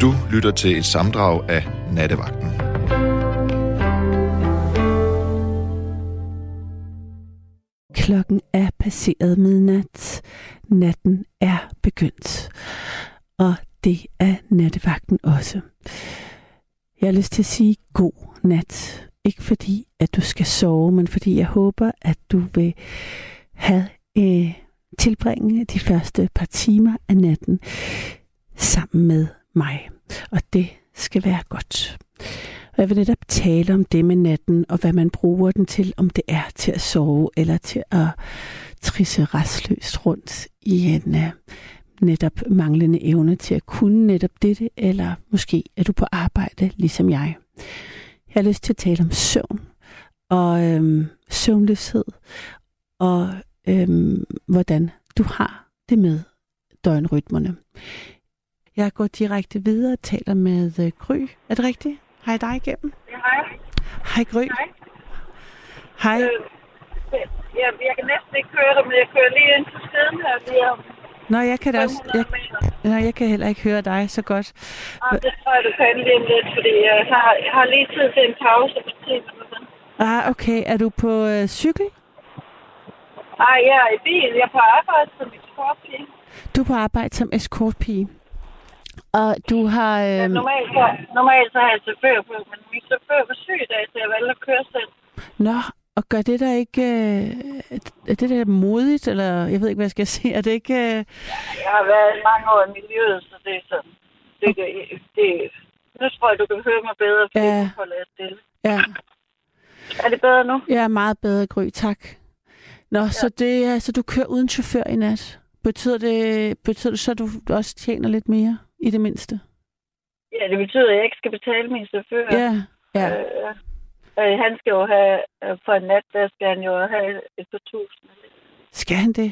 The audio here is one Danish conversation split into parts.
Du lytter til et samdrag af Nattevagten. Klokken er passeret midnat. Natten er begyndt. Og det er nattevagten også. Jeg har lyst til at sige god nat. Ikke fordi, at du skal sove, men fordi jeg håber, at du vil have øh, tilbringe de første par timer af natten sammen med mig. Og det skal være godt. Og jeg vil netop tale om det med natten, og hvad man bruger den til, om det er til at sove, eller til at trisse restløst rundt i en uh, netop manglende evne til at kunne netop dette, eller måske er du på arbejde, ligesom jeg. Jeg har lyst til at tale om søvn, og øhm, søvnløshed, og øhm, hvordan du har det med døgnrytmerne. Jeg går direkte videre og taler med uh, Gry. Er det rigtigt? Hej dig igennem. Ja, hej. Hej Gry. Hej. Hej. Øh, jeg, jeg kan næsten ikke høre dig, men jeg kører lige ind til siden her lige om Nå, jeg kan da også... 500 Jeg, meter. nå, jeg kan heller ikke høre dig så godt. Ah, det tror jeg, du kan lige om lidt, fordi jeg har, jeg har lige tid til en pause på 10 minutter. Ah, okay. Er du på øh, cykel? Ej, jeg er i bil. Jeg er på arbejde som eksportpige. Du er på arbejde som escortpige. Og du har... Ja, Øh, normalt, så, normalt så har jeg chauffør på, men min chauffør var syg i dag, så jeg valgte at køre selv. nå, og gør det der ikke... Øh, er det der modigt, eller jeg ved ikke, hvad jeg skal sige. Er det ikke... Øh, Jeg har været mange år i miljøet, så det er sådan... Det, det, det, nu tror jeg, du kan høre mig bedre, fordi Ja. ja. nu holder jeg stille. ja, Er det bedre nu? jeg er meget bedre, Gry. Tak. Nå, ja. så, det, er- så du kører uden chauffør i nat. Betyder det, betyder det så, at du også tjener lidt mere, i det mindste? Ja, det betyder, at jeg ikke skal betale min chauffør. Ja, ja. Øh, øh, han skal jo have, øh, for en nat, der skal han jo have et par tusind. Skal han det?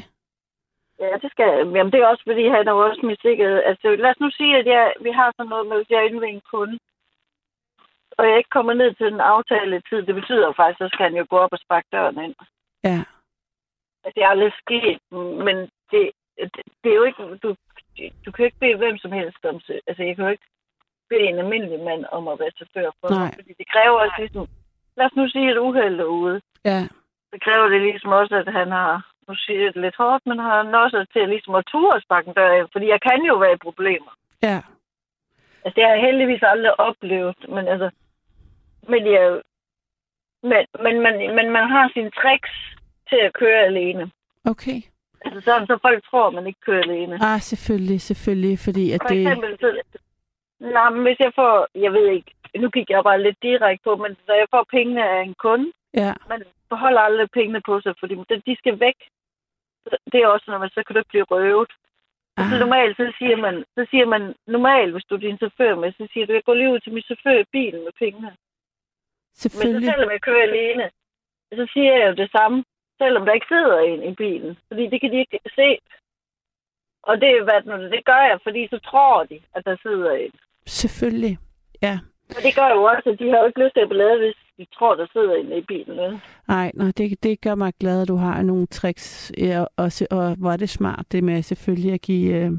Ja, det skal Jamen, det er også, fordi han er også min sikkerhed. Altså, lad os nu sige, at jeg, vi har sådan noget med, at jeg er inde ved en kunde, og jeg ikke kommer ned til den aftale tid. Det betyder faktisk, så skal han jo gå op og sparke døren ind. Ja. Altså, det er aldrig sket, men det, det, det er jo ikke... Du, du kan jo ikke bede hvem som helst om... Altså, jeg kan jo ikke bede en almindelig mand om at være chauffør for Nej. fordi det kræver også ligesom... Lad os nu sige et uheld derude. Ja, Så kræver det ligesom også, at han har... Nu siger jeg det lidt hårdt, men har han også til ligesom at ture og sparke en dør ind, fordi jeg kan jo være i problemer. ja. Altså, det har jeg heldigvis aldrig oplevet, men altså... Men jeg... Men, men, man, men man har sine tricks til at køre alene. Okay. Altså sådan, så folk tror, man ikke kører alene. Ah, selvfølgelig, selvfølgelig, fordi at For det... eksempel, så, nej, men hvis jeg får, jeg ved ikke, nu gik jeg bare lidt direkte på, men når jeg får pengene af en kunde, Ja, man beholder aldrig pengene på sig, fordi de- de skal væk. Det er også, når man så kan du ikke blive røvet. Ah. Så normalt, så siger man, så siger man, normalt, hvis du er din chauffør med, så siger du, jeg går lige ud til min chauffør i bilen med pengene. Men så selvfølgelig. selvom jeg kører alene, så siger jeg jo det samme, selvom der ikke sidder en i bilen. Fordi det kan de ikke se. Og det, er, hvad, det gør jeg, fordi så tror de, at der sidder en. Selvfølgelig. Ja. Og det gør jo også, at de har jo ikke lyst til at belade, hvis de tror, der sidder en i bilen. Nej, nej det, det gør mig glad, at du har nogle tricks. Og, se- og hvor er det smart, det med selvfølgelig at give... Øh,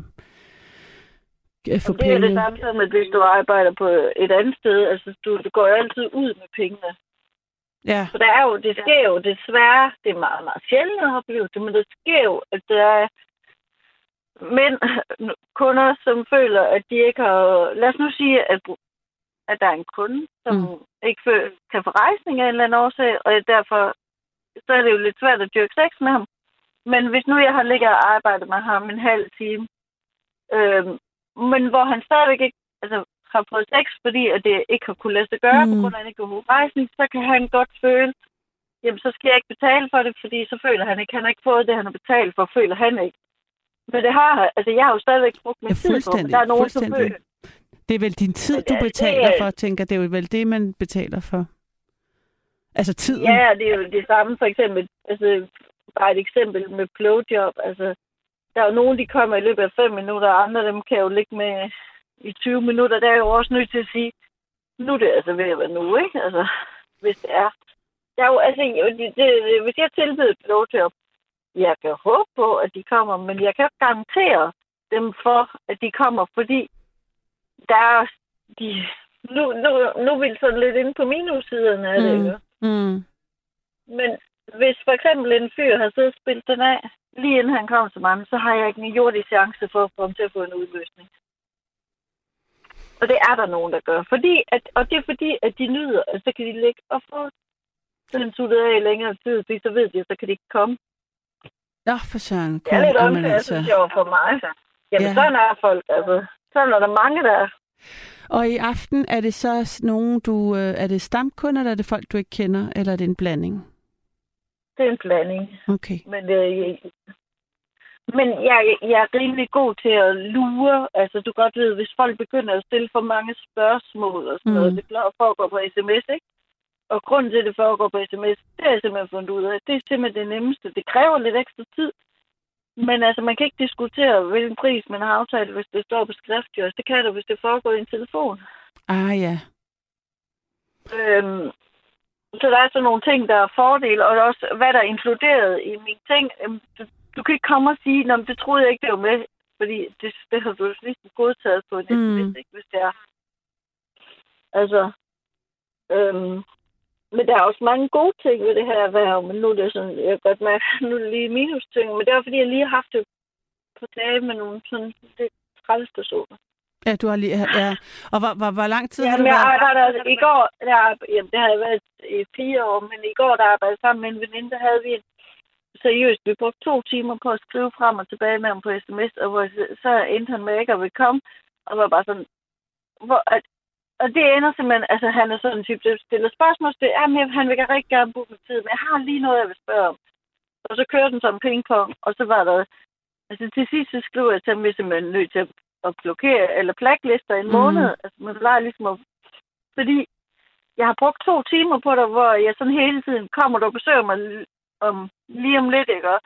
få Og det er jo det penge. samme som, at hvis du arbejder på et andet sted, altså du, du går altid ud med pengene. Ja, For der er jo, det sker jo desværre, det er meget, meget sjældent at opleve det, men det sker jo, at der er mænd, kunder, som føler, at de ikke har... Lad os nu sige, at, at der er en kunde, som Mm. ikke føl- kan få rejsning af en eller anden årsag, og derfor så er det jo lidt svært at dyrke sex med ham. Men hvis nu jeg har ligget og arbejdet med ham en halv time, øhm, men hvor han stadigvæk ikke altså, har fået sex, fordi at det ikke har kunne lade sig gøre, mm. På grund af, at han ikke har rejsning, så kan han godt føle, jamen så skal jeg ikke betale for det, fordi så føler han ikke, han har ikke fået det, han har betalt for, føler han ikke. Men det har, altså jeg har jo stadigvæk brugt min Ja, tid på, men der er nogen, som føler, det er vel din tid, du Ja, det betaler er- for, tænker Det er jo vel det, man betaler for. Altså tiden. Ja, det er jo det samme for eksempel. Altså, bare et eksempel med blowjob. Altså, der er jo nogen, de kommer i løbet af fem minutter, og andre dem kan jo ligge med i 20 minutter. Der er jo også nødt til at sige, nu er det altså ved at være nu, ikke? Altså, hvis det er. Der er jo, altså, jo, det, det, hvis jeg tilbyder et blowjob, jeg kan håbe på, at de kommer, men jeg kan ikke garantere dem for, at de kommer, fordi der er de, nu, nu, nu er vi sådan lidt inde på minussiderne af det, Mm. ikke? Mm. Men hvis for eksempel en fyr har siddet og spillet den af, lige inden han kom til mig, så har jeg ikke en jordisk chance for at få ham til at få en udløsning. Og det er der nogen, der gør. Fordi at, og det er fordi, at de nyder, at så kan de ligge og få den suttet af i længere tid, fordi så ved de, at så kan de ikke komme. Nå, for søren. Det er lidt unfair, altså. for mig. Jamen, Ja. sådan er folk. Altså, sådan er der mange, der er. Og i aften er det så nogen, du... øh, Er det stamkunder, eller er det folk, du ikke kender? Eller er det en blanding? Det er en blanding. Okay. Men, øh, men jeg, jeg er rimelig god til at lure. Altså, du godt ved, hvis folk begynder at stille for mange spørgsmål og sådan Mm. noget, det foregår på sms, ikke? Og grunden til, at det foregår på sms, det har jeg simpelthen fundet ud af. Det er simpelthen det nemmeste. Det kræver lidt ekstra tid. Men altså, man kan ikke diskutere, hvilken pris man har aftalt, hvis det står på skrift. jo. Det kan du, hvis det foregår i en telefon. Ah, ja. Øhm, så der er sådan nogle ting, der er fordele, og også hvad der er inkluderet i mine ting. Du, kan ikke komme og sige, Nå, men det troede jeg ikke, det var med, fordi det, det har du ligesom godtaget på en Mm. sms, ikke, hvis det er. Altså, øhm, men der er også mange gode ting ved det her erhverv, men nu er det sådan, jeg kan godt mærke, nu er det lige minus ting, men det er fordi, jeg lige har haft det på dage med nogle sådan lidt træls personer. Ja, du har lige... Ja. Og hvor, hvor, hvor lang tid har du Jamen, jeg været... arbejder, i går, der, jamen, det har jeg været i fire år, men i går, der arbejdede sammen med en veninde, der havde vi en seriøst, vi brugte to timer på at skrive frem og tilbage med ham på sms, og hvor, så endte han med ikke at komme, og var bare sådan, hvor, at, og det ender simpelthen, altså han er sådan en type, der stiller spørgsmål, det er, men han vil rigtig gerne bruge min tid, men jeg har lige noget, jeg vil spørge om. Og så kører den som pingpong, og så var der, altså til sidst, så skriver jeg til ham, vi er simpelthen nødt til at, at blokere, eller blacklister en Mhm. måned, altså man plejer ligesom at, fordi jeg har brugt to timer på dig, hvor jeg sådan hele tiden kommer og besøger mig om, lige om lidt, ikke? Og-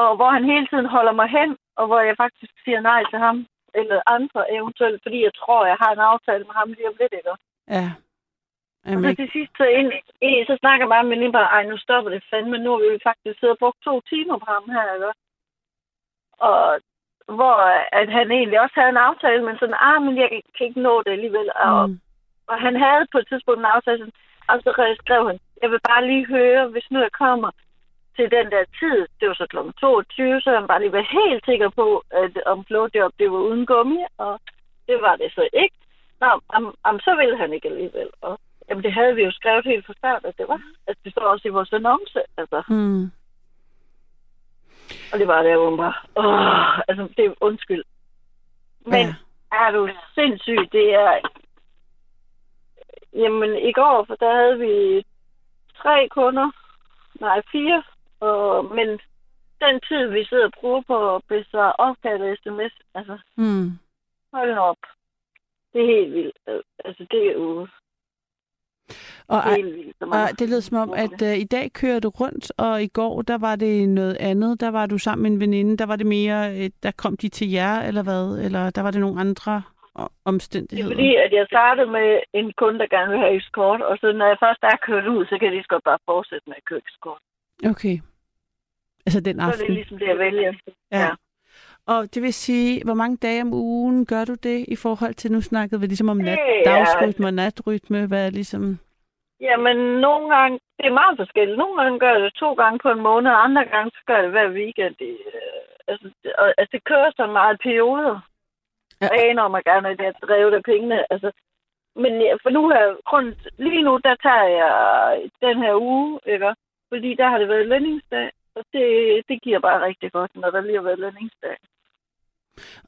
Og hvor han hele tiden holder mig hen, og hvor jeg faktisk siger nej til ham, eller andre eventuelt, fordi jeg tror, jeg har en aftale med ham lige om lidt, ikke? Ja. Og Jamen, så ikke- til sidst, så, ind, ind, så snakker jeg bare med min bare, ej, nu stopper det fandme, nu har vi faktisk siddet og brugt to timer på ham her, ikke? Og hvor at han egentlig også havde en aftale, men sådan, ah, men jeg kan ikke nå det alligevel. Og, Mm. og han havde på et tidspunkt en aftale, sådan, og så skrev han, jeg vil bare lige høre, hvis nu jeg kommer til den der tid, det var så kl. 22, så han bare lige være helt sikker på, at om flowjob, det var uden gummi, og det var det så ikke. Nå, om, om så ville han ikke alligevel. Og, jamen, det havde vi jo skrevet helt fra start, at det var. Altså, det står også i vores annonce, altså. Mm. Og det var det jo bare, åh, altså, det er undskyld. Men Ja. er du sindssyg, det er... Jamen, i går, for der havde vi tre kunder. Nej, fire. Og, men den tid, vi sidder og bruger på at besvare opkald og sms, altså, Mm. hold nu op. Det er helt vildt. Altså, det er jo Og, meget. og det lød som om, at uh, i dag kører du rundt, og i går, der var det noget andet. Der var du sammen med en veninde. Der var det mere, øh, der kom de til jer, eller hvad? Eller der var det nogle andre o- Det er omstændigheder? fordi, at jeg startede med en kunde, der gerne vil have eskort, og så når jeg først er kørt ud, så kan så godt bare fortsætte med at køre eskort. Okay. Altså den Så er det aften. ligesom det, jeg vælger. Ja. ja. Og det vil sige, hvor mange dage om ugen gør du det i forhold til, nu snakkede vi ligesom om nat, er- dagsrytme og natrytme, hvad er ligesom... Jamen, nogle gange, det er meget forskelligt. Nogle gange gør jeg det to gange på en måned, og andre gange så gør jeg det hver weekend. Det, øh, altså, det, og, altså, det kører så meget perioder. Ja. Ja. Jeg aner om, at gerne at jeg drevet af pengene. Altså, men ja, for nu her, grund, lige nu, der tager jeg den her uge, ikke? Fordi der har det været lønningsdag, og det, det giver bare rigtig godt, når der lige har været lønningsdag.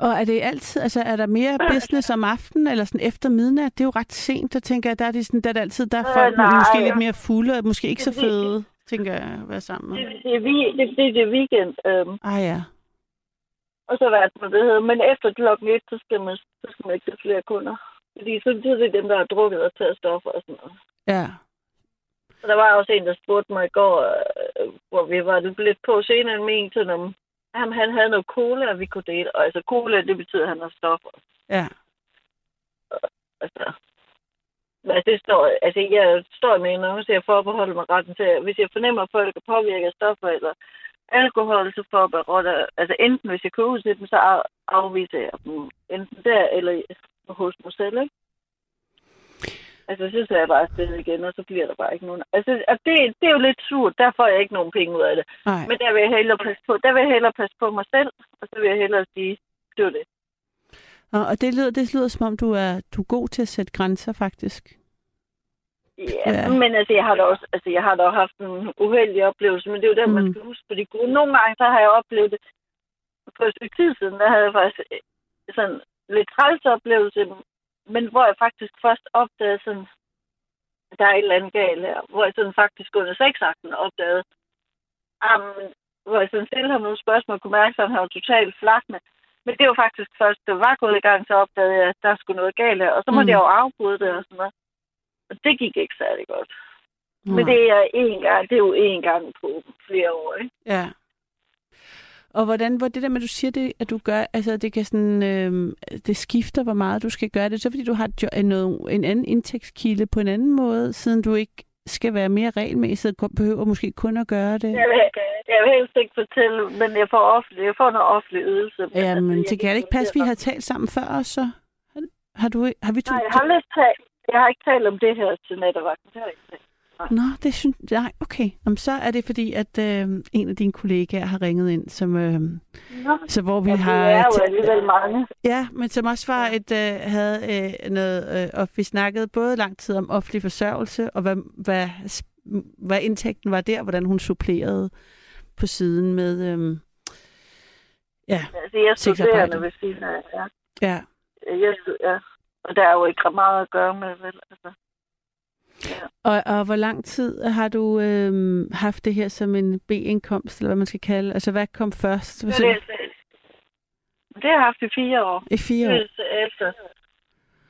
Og er det altid, altså er der mere business om aftenen, eller sådan efter midnat? Det er jo ret sent, der tænker jeg, der er det sådan, der er det altid, der er Øh, folk nej. måske lidt mere fulde, og måske ikke så Det fordi- fede, tænker jeg, at være sammen med. Det, det, er, det, det, det er weekend, øhm, Ah ja. og så hvad det, det hedder. Men efter klokken et, så skal man, så skal man ikke til flere kunder. Fordi så, så er det dem, der har drukket og taget stoffer og sådan noget. Ja. Og der var også en, der spurgte mig i går, øh, hvor vi var lidt på scenen med en, sådan om, jamen, han havde noget cola, vi kunne dele. Og altså cola, det betyder, at han har stoffer. Ja. Altså, hvad det står, altså jeg står med en annonce, jeg forbeholder mig retten til, hvis jeg fornemmer, at folk er påvirket af stoffer eller alkohol, så forbeholder altså enten hvis jeg køber ud til dem, så af- afviser jeg dem. Enten der, eller hos mig selv, ikke? Altså, så tager jeg bare afsted igen, og så bliver der bare ikke nogen... Altså, og det, det er jo lidt surt, der får jeg ikke nogen penge ud af det. Nej. Men der vil jeg hellere passe på, der vil jeg hellere passe på mig selv, og så vil jeg hellere sige, det var det. Og, og det, lyder, det lyder som om, du er, du er god til at sætte grænser, faktisk. Ja, Ja. men altså, jeg har da også, altså, jeg har da haft en uheldig oplevelse, men det er jo man Mm. skal huske på de gode. Nogle gange, så har jeg oplevet det, for et stykke tid siden, der havde jeg faktisk øh, sådan lidt træls oplevelse, men hvor jeg faktisk først opdagede sådan, at der er et eller andet galt her, hvor jeg sådan faktisk under sexakten opdagede, um, hvor jeg sådan stillede ham nogle spørgsmål, kunne mærke, at han var totalt flakne. Men det var faktisk først, det var gået i gang, så opdagede jeg, at der skulle noget galt her, og så måtte Mm. jeg jo afbryde det og sådan noget. Og det gik ikke særlig godt. Nej. Men det er en gang, det er jo en gang på flere år, ikke? Ja. Og hvordan, hvor det der med, at du siger det, at du gør, altså det kan sådan, øh, det skifter, hvor meget du skal gøre det, så fordi du har jo- noget, en anden indtægtskilde på en anden måde, siden du ikke skal være mere regelmæssig, og behøver måske kun at gøre det. Jeg vil, jeg vil helst ikke fortælle, men jeg får, offentlig, jeg får noget offentlig ydelse. Men Jamen, altså, det kan det ikke passe, vi har talt sammen før også, så? Har, du, har vi to? Nej, jeg har, talt, jeg har ikke talt om det her til nattevagten. Det har jeg ikke talt. Nå, det synes Nej, okay. Jamen, så er det fordi, at øh, en af dine kollegaer har ringet ind, som, øh, Nå, så hvor vi og har... det er jo alligevel mange. Ja, men som også var et, øh, havde øh, noget, øh, og vi snakkede både lang tid om offentlig forsørgelse, og hvad, hvad, hvad indtægten var der, hvordan hun supplerede på siden med, øh, ja, Altså, jeg er studerende ved siden af. Ja. ja, Jeg, ja. Og der er jo ikke meget at gøre med, vel? Altså, og, og hvor lang tid har du øh, haft det her som en B-indkomst, eller hvad man skal kalde, altså hvad kom først? det, er det, det har jeg haft i fire år. I fire år? Det er efter.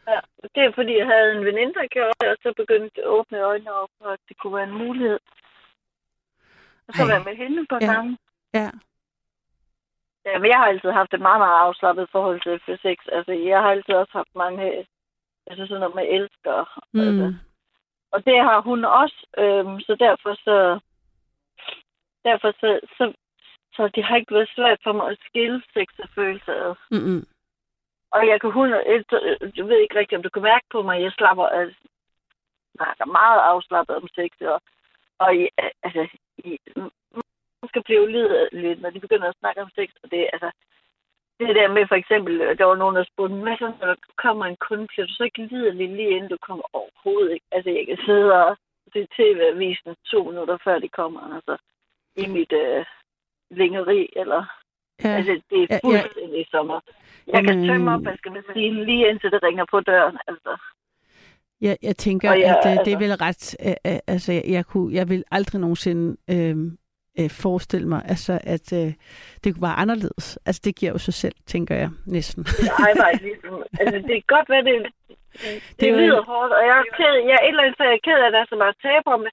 Ja, det er fordi, jeg havde en veninde, der gjorde det, og så begyndte at åbne øjnene op, for at det kunne være en mulighed. Og så Ej. være med hende på Ja. gangen. Ja, Ja, men jeg har altid haft et meget, meget afslappet forhold til F6. Altså, jeg har altid også haft mange, altså sådan noget med elsker. mm. Altså. Og det har hun også, øhm, så derfor så, derfor så, så, så det har ikke været svært for mig at skille sex og følelser ad. Mm-mm. Og jeg kan hun, jeg ved ikke rigtigt, om du kan mærke på mig, jeg slapper, altså, snakker meget afslappet om sex, og, og i, altså, i, man skal blive lidt, når de begynder at snakke om sex, og det, altså, det der med for eksempel, der var nogen, der spurgte, hvad så, når der kommer en kunde, bliver du så ikke liderlig lige inden du kommer overhovedet ikke? Altså, jeg kan sidde og se tv-avisen to minutter før de kommer, altså, i mit øh, lingeri, eller Ja. Ja. Altså, det Ja, er ja. fuldstændig sommer. Jeg kan tømme op, hvad skal man sige, lige indtil det ringer på døren. Altså, Jeg, jeg tænker, Og jeg- at øh, det er altså- vel ret... Øh, øh, altså, jeg, jeg, kunne, jeg vil aldrig nogensinde øh, øh, forestille mig, altså, at øh, det kunne være anderledes. Altså, det giver jo sig selv, tænker jeg næsten. det arbejde ligesom. Altså, det er godt, hvad det det, Det er jo- lyder hårdt, og jeg er ked, jeg et eller andet jeg er ked af, at der er så meget taber om det.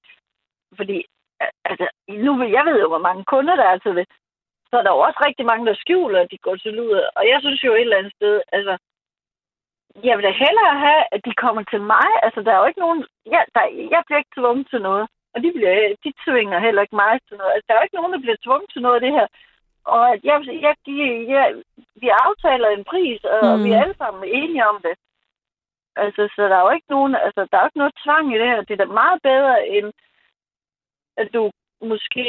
Fordi, al- altså, nu ved jeg ved jo, hvor mange kunder der er til det. Så er der jo også rigtig mange, der skjuler, at de går til luder. Og jeg synes jo et eller andet sted, altså, jeg vil da hellere have, at de kommer til mig. Altså, der er jo ikke nogen... Jeg, der, jeg bliver ikke tvunget til noget. Og de, bliver, de tvinger heller ikke mig til noget. Altså, der er jo ikke nogen, der bliver tvunget til noget af det her. Og at jeg, jeg, de, jeg, vi aftaler en pris, og Mm. mm. vi er alle sammen enige om det. Altså, så der er jo ikke nogen... Altså, der er jo ikke noget tvang i det her. Det er da meget bedre, end at du måske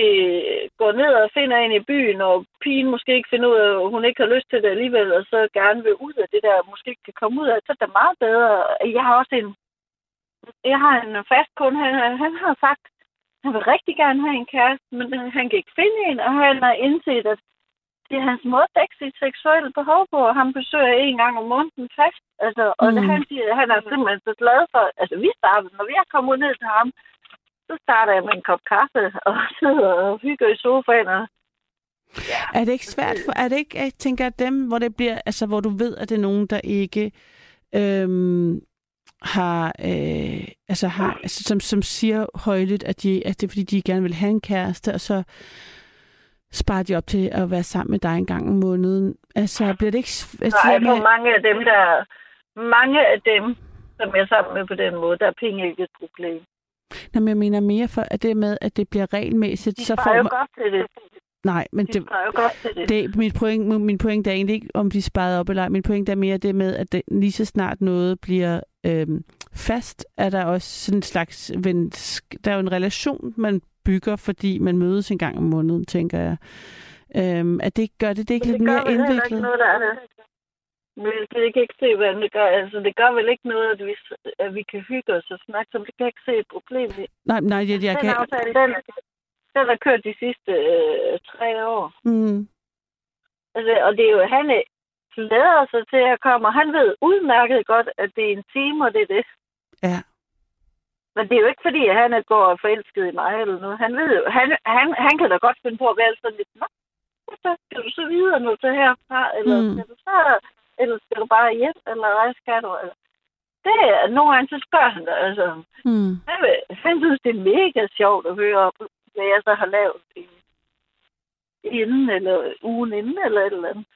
går ned og finder en i byen, og pigen måske ikke finder ud af, at hun ikke har lyst til det alligevel, og så gerne vil ud af det der, måske ikke kan komme ud af, så er det meget bedre. Jeg har også en, jeg har en fast kunde, han, han har sagt, han vil rigtig gerne have en kæreste, men han kan ikke finde en, og han har indset, at det er hans måde at sit seksuelle behov på, og han besøger en gang om måneden fast. Altså, og Mm. mm. han siger, han er simpelthen så glad for, altså vi startede, når vi er kommet ned til ham, så starter jeg med en kop kaffe og sidder og hygger i sofaen. Og, ja. Er det ikke svært for, er det ikke, jeg tænker, at dem, hvor det bliver, altså hvor du ved, at det er nogen, der ikke øhm, har, øh, altså har, altså, som, som siger højligt, at, de, at det er fordi, de gerne vil have en kæreste, og så sparer de op til at være sammen med dig en gang om måneden. Altså, bliver det ikke... Altså, Nej, for mange af dem, der mange af dem, som jeg er sammen med på den måde, der er penge ikke et problem. Nå, men jeg mener mere for, at det med, at det bliver regelmæssigt, De så får jo man... godt til det. Nej, men De det, jo godt til det. det, mit, point, min point er egentlig ikke, om de sparede op eller ej. Min point er mere det med, at det, lige så snart noget bliver øhm, fast, er der også sådan en slags... Der er jo en relation, man bygger, fordi man mødes en gang om måneden, tænker jeg. Øhm, at det gør det, det er ikke lidt det gør mere indviklet? ikke noget, der er det. Men det kan ikke se, hvad det gør. Altså, det gør vel ikke noget, at vi, at vi kan hygge os og snakke, som det kan jeg ikke se et problem. Nej, nej, jeg, jeg Den kan... aftale, den, den har kørt de sidste øh, tre år. Mm, Altså, og det er jo, han er, glæder sig til at komme, og han ved udmærket godt, at det er en time, og det er det. ja. Men det er jo ikke fordi, at han går og forelsket i mig eller noget. Han ved jo, han, han, han kan da godt finde på at være sådan lidt, så skal du så videre nu til herfra, eller Mm. skal du så, eller skal du bare hjem, eller hvad skal du? Eller. Det er, nogle gange så spørger han dig, altså, Mm, han, vil, han synes, det er mega sjovt at høre op, hvad jeg så har lavet i, inden, eller ugen inden, eller et eller andet.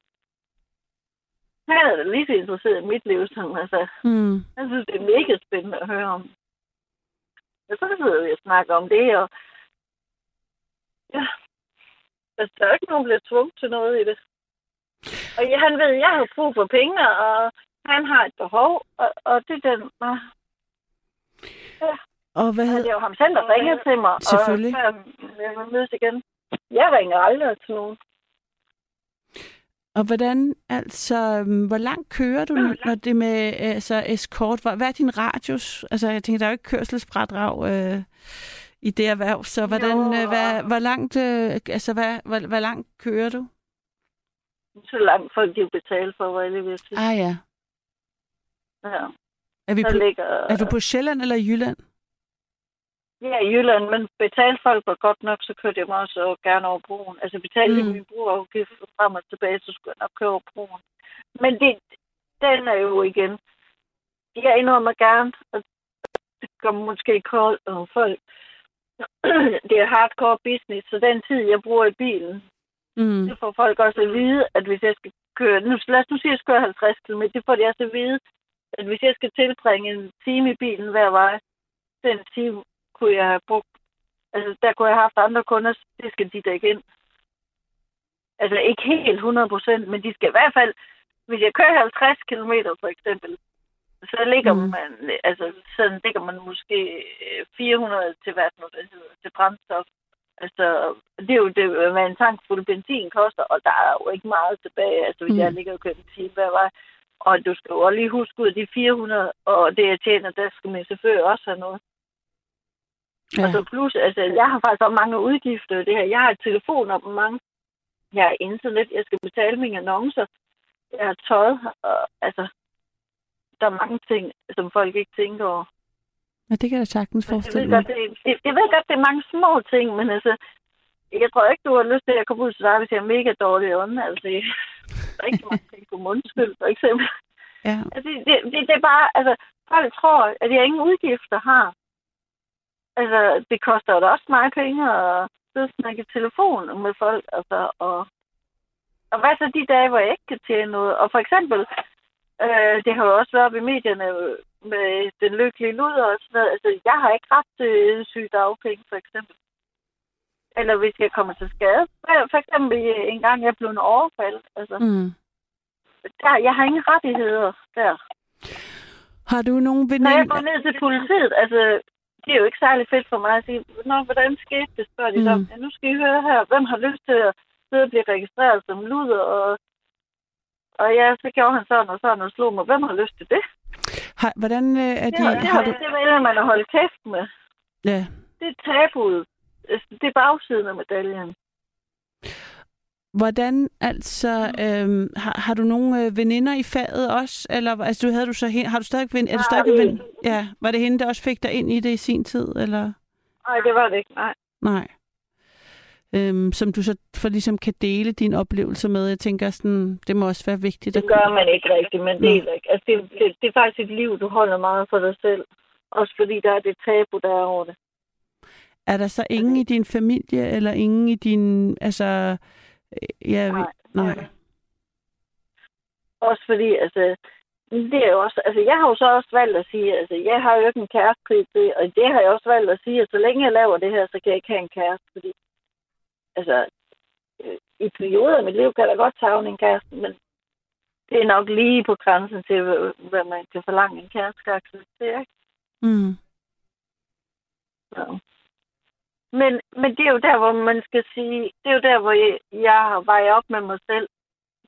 Han er da lige så interesseret i mit liv, som altså, mm, jeg synes, det er mega spændende at høre om. Og så sidder vi og snakker om det, og ja, altså, der er ikke nogen, der bliver tvunget til noget i det. Og ja, han ved, at jeg har brug for penge, og han har et behov, og, og det er den, ah, og hvad hed... det er jo ham selv, der ringer til mig. Selvfølgelig. Og så mødes igen. Jeg ringer aldrig til nogen. Og hvordan, altså, øhm, hvor langt kører du, når det med altså, eskort? Hvad hvad er din radius? Altså, jeg tænker, der er jo ikke kørselsfradrag øh, i det erhverv, så hvordan, Jo. øh, hvad, hvor langt, øh, altså, hvad, hvor, hvor langt kører du? Så langt folk de betale for, hvad jeg vil sige. Ah ja. Ja. Er, vi Der på, ligger, er du på Sjælland eller Jylland? Ja, i Jylland, men betalte folk var godt nok, så kørte jeg mig også gerne over broen. Altså betalte Mm. min brugerafgift frem og tilbage, så skulle jeg nok køre over broen. Men det, den er jo igen. Jeg indrømmer gerne, og det kommer måske koldt og folk. det er hardcore business, så den tid, jeg bruger i bilen, Mm. det får folk også at vide, at hvis jeg skal køre, nu, lad os nu sige, at jeg skal køre 50 km, det får de også at vide, at hvis jeg skal tilbringe en time i bilen hver vej, den time kunne jeg have brugt, altså der kunne jeg have haft andre kunder, det skal de dække ind. Altså ikke helt 100 procent, men de skal i hvert fald, hvis jeg kører 50 km for eksempel, så ligger Mm. man, altså sådan ligger man måske øh, 400 til hvad nu det hedder, til brændstof. Altså, det er jo det, hvad en tank fuld benzin koster, og der er jo ikke meget tilbage. Altså, hvis Mm. jeg ligger og kører en time hver vej. Og du skal jo lige huske ud af de 400, og det jeg tjener, der skal min chauffør også have noget. Ja. Og så plus, altså, jeg har faktisk også mange udgifter det her. Jeg har et telefonabonnement. Jeg har internet. Jeg skal betale mine annoncer. Jeg har tøj. Og, altså, der er mange ting, som folk ikke tænker over. ja, det kan jeg da sagtens Jeg ved, forestille mig. godt, det, det, jeg ved godt, det er mange små ting, men altså, jeg tror ikke, du har lyst til at komme ud til dig, hvis jeg er mega dårlig i ånden. Altså, jeg, der er ikke mange ting på mundskyld, for eksempel. Ja. Altså, det, det, det, det er bare, altså, folk tror, at jeg ingen udgifter har. Altså, det koster jo da også mig penge at sidde og snakke i telefon med folk, altså, og, og hvad så de dage, hvor jeg ikke kan tjene noget? Og for eksempel, øh, det har jo også været op i medierne med den lykkelige luder og sådan noget. Altså, jeg har ikke ret til sygedagpenge, for eksempel. Eller hvis jeg kommer til skade. For eksempel en gang, jeg blev en overfald. Altså, Mm. der, jeg har ingen rettigheder der. Har du nogen Når jeg veninder? går ned til politiet, altså, det er jo ikke særlig fedt for mig at sige, Nå, hvordan skete det, spørger de Mm. Ja, nu skal I høre her, hvem har lyst til at sidde og blive registreret som luder, og, og ja, så gjorde han sådan og sådan og slog mig. Hvem har lyst til det? Har, hvordan øh, er Det, de... det, Har har, du, det vælger man at holde kæft med. ja. Det er tabuet. Altså, Det er bagsiden af medaljen. Hvordan altså øhm, har, har du nogle øh, veninder i faget også eller altså du havde du så har du stadig ven, er du stadig ven, ja var det hende der også fik dig ind i det i sin tid eller Nej, det var det ikke. Nej. nej øhm, som du så for ligesom kan dele dine oplevelser med jeg tænker sådan det må også være vigtigt Det gør man ikke rigtigt, men Nå. det er, ikke. Altså, det, det, det er faktisk et liv, du holder meget for dig selv. Også fordi der er det tabu, der er over det. er der så ingen i din familie eller ingen i din altså ja Nej. nej Også fordi, altså, det er jo også, altså, jeg har jo så også valgt at sige, altså, jeg har jo ikke en kæreste til, og det har jeg også valgt at sige, at så længe jeg laver det her, så kan jeg ikke have en kæreste, fordi, altså, øh, i perioder af mit liv kan jeg godt savne en kæreste, men det er nok lige på grænsen til, hvad man kan forlange en kæreste skal acceptere. Ikke? Mm. Så. Men, men det er jo der, hvor man skal sige, det er jo der, hvor jeg, jeg har vejet op med mig selv,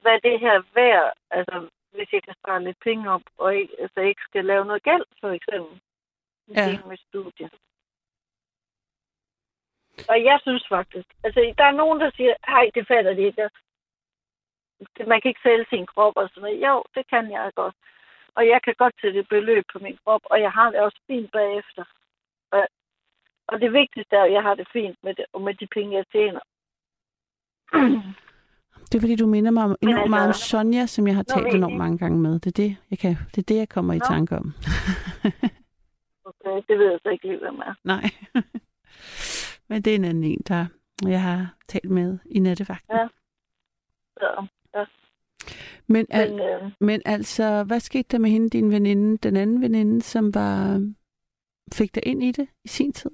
hvad det her værd, altså hvis jeg kan spare lidt penge op, og ikke, altså ikke skal lave noget gæld, for eksempel, Ja. ja. med studie. Og jeg synes faktisk, altså der er nogen, der siger, hej, det fatter de ikke. Det- Man kan ikke sælge sin krop og sådan noget. Jo, det kan jeg godt. Og jeg kan godt sætte et beløb på min krop, og jeg har det også fint bagefter. Og, det vigtigste er, at jeg har det fint med, det, og med de penge, jeg tjener. Det er fordi, du minder mig om, enormt altså- meget om Sonja, som jeg har talt enormt mange gange med. Det er det, jeg, kan, det, er det, jeg kommer i Nå. tanke om. Okay, det ved jeg så ikke lige, hvem er. Nej. Men det er en anden en, der jeg har talt med i nattevagten. Ja. Så, ja. Men, al, Men, øh, men altså, hvad skete der med hende, din veninde, den anden veninde, som var fik dig ind i det i sin tid?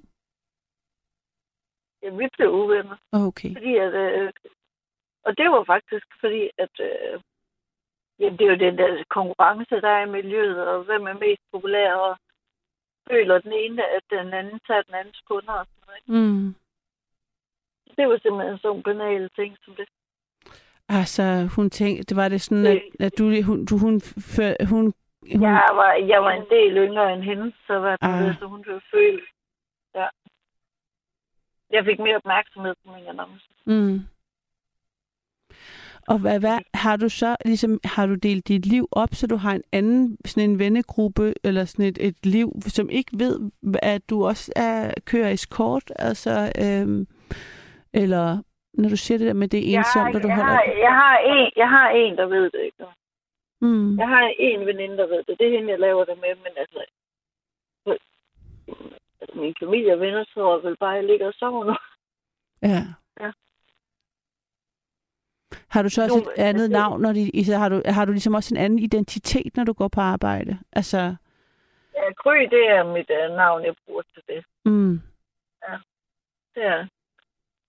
Ja, vi blev uvenner. Okay. Fordi at, øh, og det var faktisk fordi, at øh, jamen, det er jo den der konkurrence, der er i miljøet, og hvem er mest populær, og føler den ene, at den anden tager den andens kunder og sådan noget. ikke? Mm. Det var simpelthen sådan en banale ting, som det. Altså, hun tænkte, det var det sådan, at, at du, hun, du, hun, før, hun, hun Jeg var, jeg var en del yngre end hende, så, var det, Ah. så hun blev følt. Ja. Jeg fik mere opmærksomhed på min annonce. Mm. Og hvad, hvad har du så ligesom har du delt dit liv op, så du har en anden sådan en vennegruppe eller sådan et, et liv, som ikke ved, at du også er kører eskort, altså øhm, eller når du siger det der med det er ensomt, og du jeg, holder har, jeg, har en, jeg har en, der ved det. Ikke? mm. Jeg har en veninde, der ved det. Det er hende, jeg laver det med, men altså... min familie og venner tror vel bare, at jeg ligger og sover nu. ja. Ja. Har du så også Jo, et andet altså- navn, når de, så har du, har du ligesom også en anden identitet, når du går på arbejde? Altså, Ja, Gry, det er mit uh, navn, jeg bruger til det. mm, det er.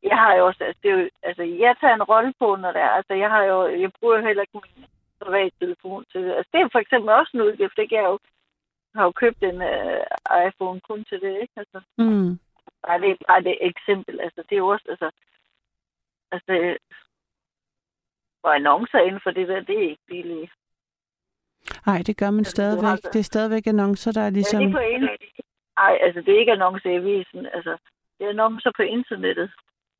Jeg har jo også, altså, det er jo, altså, jeg tager en rolle på, når det er, altså, jeg har jo, jeg bruger jo heller ikke min private telefon til det. Altså, det er for eksempel også en udgift, ikke? Jeg jo, har jo købt en uh, iPhone kun til det, ikke? Altså, mm. bare det, bare det eksempel, altså, det er jo også, altså, altså, og annoncer inden for det der, det er ikke billigt. Nej, det gør man Altså, stadigvæk. det. Det er stadigvæk annoncer, der er Ligesom... ligesom... Ja, det er på en... Ej, altså, det er ikke annoncer i avisen, altså, det er annoncer på internettet.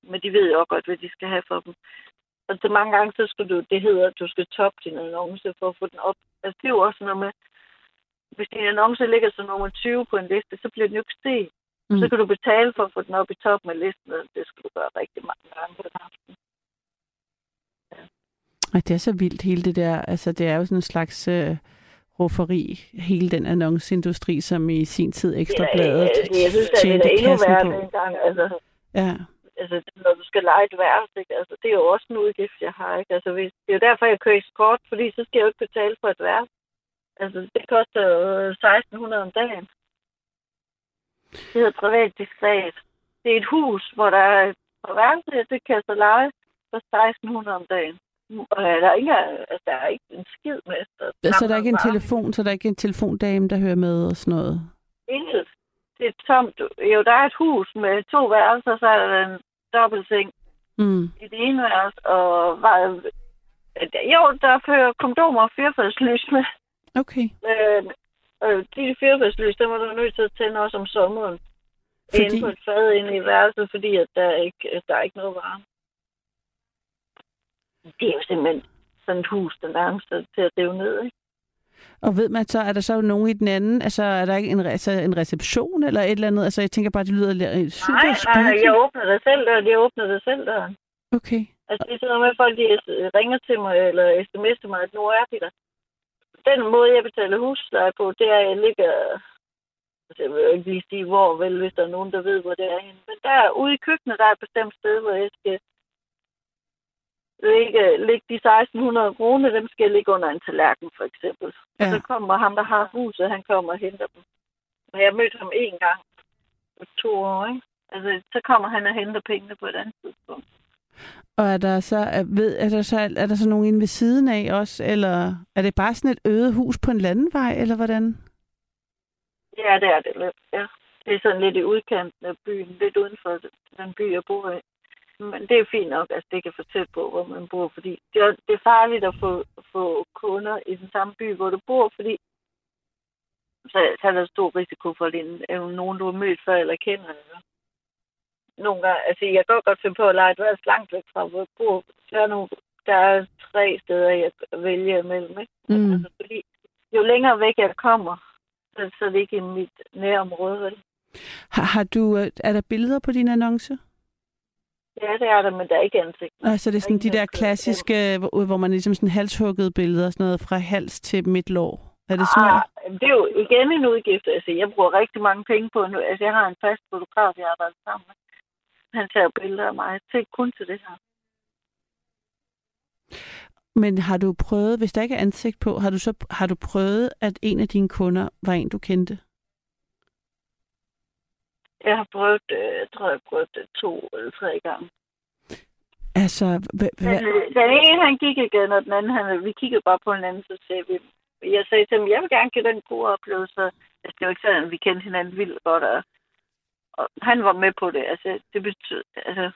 Men de ved jo godt, hvad de skal have for dem. Og så mange gange, så skal du, det hedder, at du skal toppe din annonce for at få den op. Altså, det er jo også noget med, hvis din annonce ligger som nummer 20 på en liste, så bliver den jo ikke set. Mm. Så kan du betale for at få den op i toppen af listen, og det skal du gøre rigtig mange gange på den aften. Ej, det er så vildt, hele det der. Altså, det er jo sådan en slags øh, rufferi, hele den annonceindustri, som i sin tid Ekstrabladet Ja, jeg synes, at det er endnu værre dengang. Altså, Ja, altså, når du skal lege et værelse, ikke? Altså, det er jo også en udgift, jeg har, ikke? Altså, hvis, det er jo derfor, jeg kører eskort, fordi så skal jeg jo ikke betale for et værelse. Altså, det koster jo 1600 om dagen. Det hedder privat diskret. Det er et hus, hvor der er et værelse, det så lege for 1600 om dagen. Og der er ikke, altså, der er ikke en skid med. Så, så er der ikke en telefon, så er der ikke en telefondame, der hører med og sådan noget. Intet. Det er tomt. Jo, der er et hus med to værelser, så er der en dobbeltseng Mm. i det ene værelse, og var, jo, der fører kondomer og fyrfærdslys med. Okay. Øh, øh, de fyrfærdslys, der var du nødt til at tænde også om sommeren. Fordi... Inde på et fad inde i værelset, fordi at der, er ikke, der er ikke noget varme. Det er jo simpelthen sådan et hus, der nærmest er til at rive ned, ikke? og ved man så, er der så nogen i den anden, altså er der ikke en, altså, en reception eller et eller andet? Altså jeg tænker bare, det lyder lidt super Nej, nej, spooky. jeg åbner det selv døren, jeg åbner det selv døren. Okay. Altså, det er sådan noget med, at folk de ringer til mig, eller sms'er mig, at nu er de der. Den måde, jeg betaler husleje på, det er, at jeg ligger... Altså, jeg vil ikke lige sige, hvor, vel, hvis der er nogen, der ved, hvor det er henne. Men der er ude i køkkenet, der er et bestemt sted, hvor jeg skal ligge, ligge de 1600 kroner, dem skal jeg ligge under en tallerken, for eksempel. Ja. Og så kommer ham, der har huset, han kommer og henter dem. Og jeg har mødt ham én gang for to år, ikke? Altså, så kommer han og henter pengene på et andet tidspunkt. Og er der så, er, ved, er der så, er der så nogen inde ved siden af også, eller er det bare sådan et øde hus på en landevej, eller hvordan? Ja, det er det lidt, ja. Det er sådan lidt i udkanten af byen, lidt uden for den by, jeg bor i. Men det er fint nok, at altså, det kan få tæt på, hvor man bor, fordi det er, det er farligt at få, få kunder i den samme by, hvor du bor, fordi så, så er der stor risiko for, at det er nogen, du har mødt før eller kender. Eller. Nogle gange, altså jeg kan godt finde på at lege dværs langt væk fra, hvor jeg bor. Så er nogle, der er tre steder, jeg vælger imellem. Ikke? Mm. Altså, fordi jo længere væk jeg kommer, så, så er det ikke i mit nærområde. Vel? Har, har du, øh, er der billeder på din annonce? Ja, det er der, men der er ikke ansigt. Altså det er sådan de der klassiske, hvor, hvor man ligesom sådan halshugget billeder, sådan noget fra hals til midtlår. Er det sådan ah, Det er jo igen en udgift. Altså, jeg bruger rigtig mange penge på nu. Altså, jeg har en fast fotograf, jeg arbejder sammen med. Han tager billeder af mig. Til kun til det her. Men har du prøvet, hvis der ikke er ansigt på, har du så har du prøvet, at en af dine kunder var en, du kendte? Jeg har prøvet, øh, jeg tror, jeg har prøvet det to eller tre gange. Altså, h- den, den ene, han gik igen, og den anden, han, vi kiggede bare på hinanden, så sagde vi, jeg sagde til ham, jeg vil gerne give den gode oplevelse. Altså, det var ikke sådan, at vi kendte hinanden vildt godt, og, og han var med på det. Altså, det betyder, altså,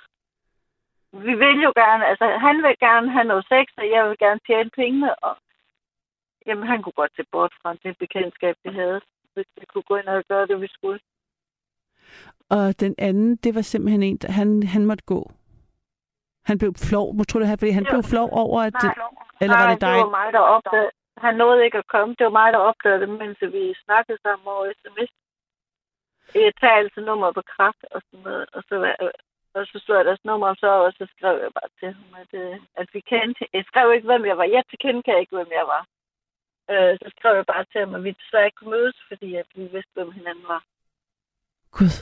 vi vil jo gerne, altså, han vil gerne have noget sex, og jeg vil gerne tjene pengene, og jamen, han kunne godt se bort fra det bekendtskab, vi havde, hvis vi kunne gå ind og gøre det, vi skulle. Og den anden, det var simpelthen en, han, han måtte gå. Han blev flov, må tror du det, fordi han jo. blev flov over, at... Nej, eller var det dig? det var mig, der opdagede, han nåede ikke at komme. Det var mig, der opdagede det, mens vi snakkede sammen over sms. Jeg tager altid nummer på kraft og sådan noget. Og så, og så slog jeg deres nummer så, og så skrev jeg bare til ham, at, øh, at vi kendte. Jeg skrev ikke, hvem jeg var. Jeg tilkendegav ikke, hvem jeg var. Øh, så skrev jeg bare til ham, at vi desværre ikke kunne mødes, fordi at vi vidste, hvem hinanden var. Gud.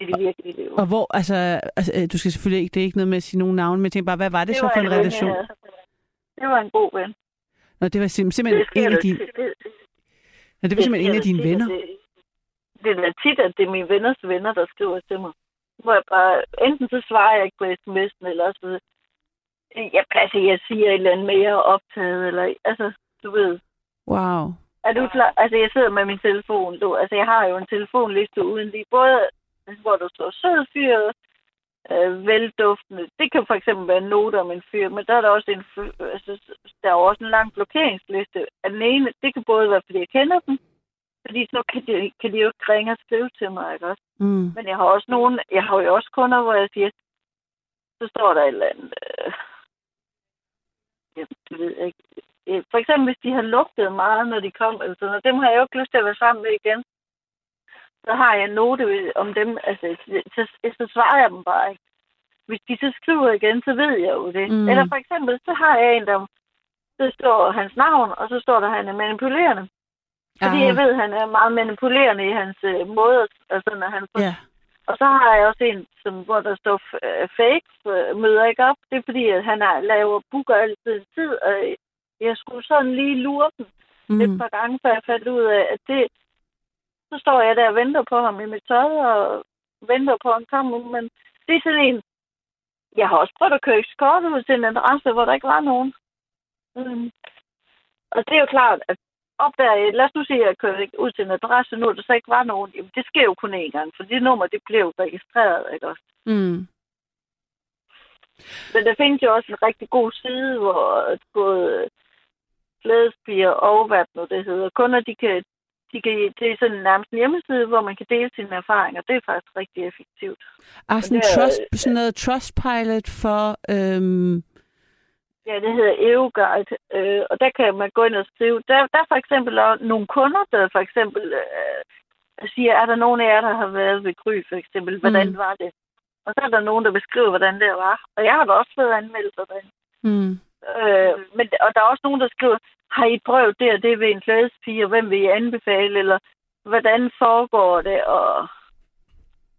I det virkelige liv. Og hvor, altså, altså, øh, du skal selvfølgelig ikke, det er ikke noget med at sige nogen navn, men jeg tænker bare, hvad var det, det så for en, en relation? Det var en god ven. Nå, det var simpelthen det en af dine... Nå, det var simpelthen en af dine venner? Det, det er tit, at det er mine venners venner, der skriver til mig. Hvor jeg bare, enten så svarer jeg ikke på sms'en, eller også jeg, altså, jeg siger et eller andet mere optaget, eller altså, du ved. Wow. Er du klar? Altså, jeg sidder med min telefon, du. Altså, jeg har jo en telefonliste uden lige, både hvor der står sød fyr, øh, velduftende. Det kan for eksempel være noter om en fyr, men der er der også en, altså, der er også en lang blokeringsliste. Af den ene, det kan både være, fordi jeg kender dem, fordi så kan de, kan de jo ikke ringe og skrive til mig, ikke også? Mm. Men jeg har også nogen, jeg har jo også kunder, hvor jeg siger, så står der et eller andet, øh, jeg ved ikke. Øh, for eksempel, hvis de har lugtet meget, når de kom, eller sådan noget, dem har jeg jo ikke lyst til at være sammen med igen så har jeg en note om dem. Altså, så, så svarer jeg dem bare ikke. Hvis de så skriver igen, så ved jeg jo det. Mm. Eller for eksempel, så har jeg en, der så står hans navn, og så står der, at han er manipulerende. Fordi jeg ved, at han er meget manipulerende i hans uh, måde, altså når han får... Yeah. Og så har jeg også en, som, hvor der står uh, fake, uh, møder ikke op. Det er fordi, at han er, laver booker altid tid, og jeg skulle sådan lige lure dem mm. et par gange, før jeg fandt ud af, at det, så står jeg der og venter på ham i mit tøj, og venter på, at han kommer. Men det er sådan en... Jeg har også prøvet at køre skort ud til en adresse, hvor der ikke var nogen. Mm. Og det er jo klart, at opdager lad os nu sige, at jeg kører ud til en adresse nu, og der så ikke var nogen. Jamen, det sker jo kun én gang, for det nummer, det blev registreret, ikke også? Mm. Men der findes jo også en rigtig god side, hvor både flædespiger og hvad nu det hedder, kunder, de kan de kan, det er sådan nærmest en hjemmeside, hvor man kan dele sine erfaringer. Det er faktisk rigtig effektivt. Ah, sådan, er, trust, sådan noget Trustpilot for... Øhm... Ja, det hedder EUGuide, øh, og der kan man gå ind og skrive. Der, der er for eksempel nogle kunder, der for eksempel øh, siger, er der nogen af jer, der har været ved Gry, for eksempel, hvordan mm. var det? Og så er der nogen, der beskriver, hvordan det var. Og jeg har da også fået anmeldelser derinde. Mm. Øh, men, og der er også nogen, der skriver, har I prøvet det og det ved en fladespige, og hvem vil I anbefale, eller hvordan foregår det, og,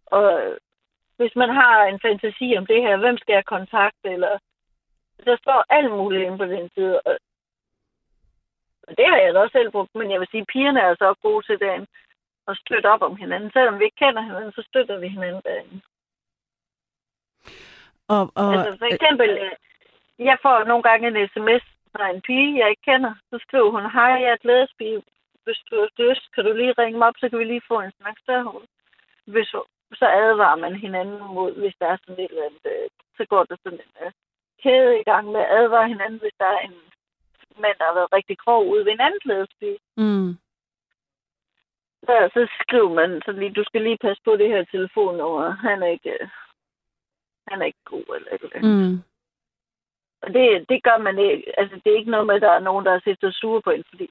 og hvis man har en fantasi om det her, hvem skal jeg kontakte, eller der står alt muligt inde på den side, og, og det har jeg da også selv brugt, men jeg vil sige, at pigerne er altså også gode til dagen at støtte op om hinanden. Selvom vi ikke kender hinanden, så støtter vi hinanden derinde. Og, og, Altså for eksempel, øh, jeg får nogle gange en sms fra en pige, jeg ikke kender. Så skriver hun, hej, jeg er et glædespige. Hvis du har lyst, kan du lige ringe mig op, så kan vi lige få en snak. Så, hun- hvis, så advarer man hinanden mod, hvis der er sådan et eller andet, øh, så går der sådan en øh, kæde i gang med at advare hinanden, hvis der er en mand, der har været rigtig grov ude ved en anden glædespige. mm, Så, så skriver man så lige, du skal lige passe på det her telefonnummer. Han er ikke, øh, han er ikke god eller andet. mm. Og det, det gør man ikke. Altså, det er ikke noget med, at der er nogen, der har set sig sure på en, fordi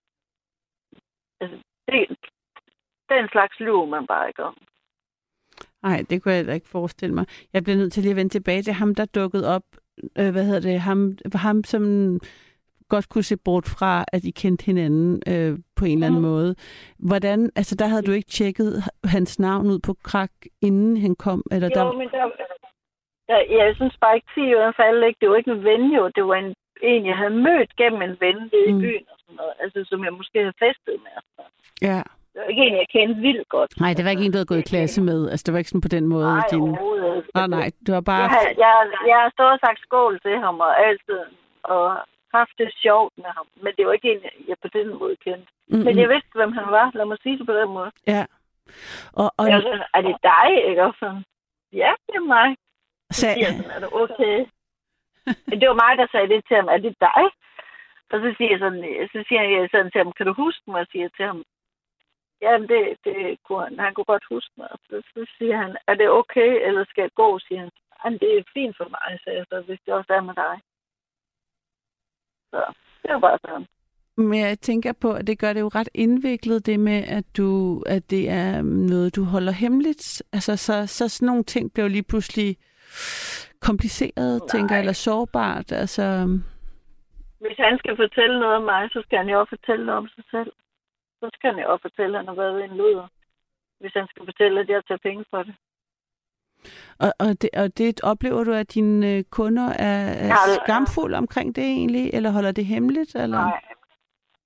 altså, det, den slags lyver man bare ikke om. Nej, det kunne jeg heller ikke forestille mig. Jeg bliver nødt til lige at vende tilbage til ham, der dukkede op. Øh, hvad hedder det? Ham, ham, som godt kunne se bort fra, at I kendte hinanden øh, på en eller anden Mhm. måde. Hvordan, altså der havde du ikke tjekket hans navn ud på krak, inden han kom? Eller Jo, der, men der, der, jeg synes bare ikke, 10 år faldt ikke. Det var ikke en ven, jo. Det var en, en, jeg havde mødt gennem en ven i Mm. byen og sådan noget. Altså, som jeg måske havde festet med. ja. Det var ikke en, jeg kendte vildt godt. Nej, det var ikke en, du havde gået i klasse med. Altså, det var ikke sådan på den måde. Nej, din... overhovedet. Nej, nej, det var bare... Jeg, har- jeg, jeg har stået og sagt skål til ham og altid, og haft det sjovt med ham. Men det var ikke en, jeg på den måde kendte. Mm-mm. Men jeg vidste, hvem han var. Lad mig sige det på den måde. Ja. Og, og Jeg var er det dig, ikke? Og sådan, ja, det er mig. Så siger sådan, er det okay? Men det var mig, der sagde det til ham, er det dig? Og så siger jeg sådan, så siger jeg sådan til ham, kan du huske mig? Og siger jeg til ham, jamen det, det kunne han, han kunne godt huske mig. Så, så siger han, er det okay, eller skal jeg gå? Siger han, jamen det er fint for mig, sagde jeg så, hvis det også er med dig. Så det var bare sådan. Men jeg tænker på, at det gør det jo ret indviklet, det med, at, du, at det er noget, du holder hemmeligt. Altså, så, så sådan nogle ting bliver jo lige pludselig kompliceret, Nej. tænker eller sårbart. Altså, Hvis han skal fortælle noget om mig, så skal han jo også fortælle noget om sig selv. Så skal han jo også fortælle, at han har været en luder. Hvis han skal fortælle, at jeg tager penge for det. og, og, det, og det oplever du, at dine øh, kunder er, er skamfulde omkring det egentlig, eller holder det hemmeligt? Eller? Nej.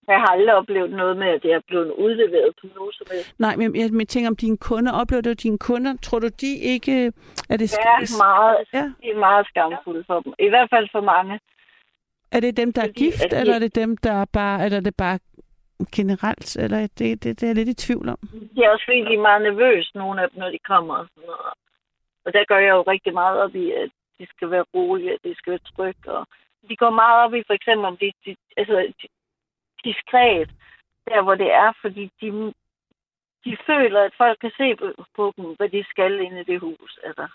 Jeg har aldrig oplevet noget med, at det er blevet udleveret på nogen som helst. Nej, men jeg, jeg tænker om dine kunder. Oplever du, dine kunder, tror du, de ikke... Er det, Det er meget, ja. det er meget skamfuldt for dem. I hvert fald for mange. Er det dem, der er Fordi gift, at de- eller er det dem, der er bare... Eller er det bare generelt? Eller det, det, det er jeg lidt i tvivl om. Jeg er også fordi, de er meget nervøse, nogle af dem, når de kommer og sådan noget. Og der gør jeg jo rigtig meget op i, at de skal være rolige, at de skal være trygge. Og de går meget op i, for eksempel, om de, de altså, de, diskret, der hvor det er, fordi de, de føler, at folk kan se på, på dem, hvad de skal inde i det hus. Altså.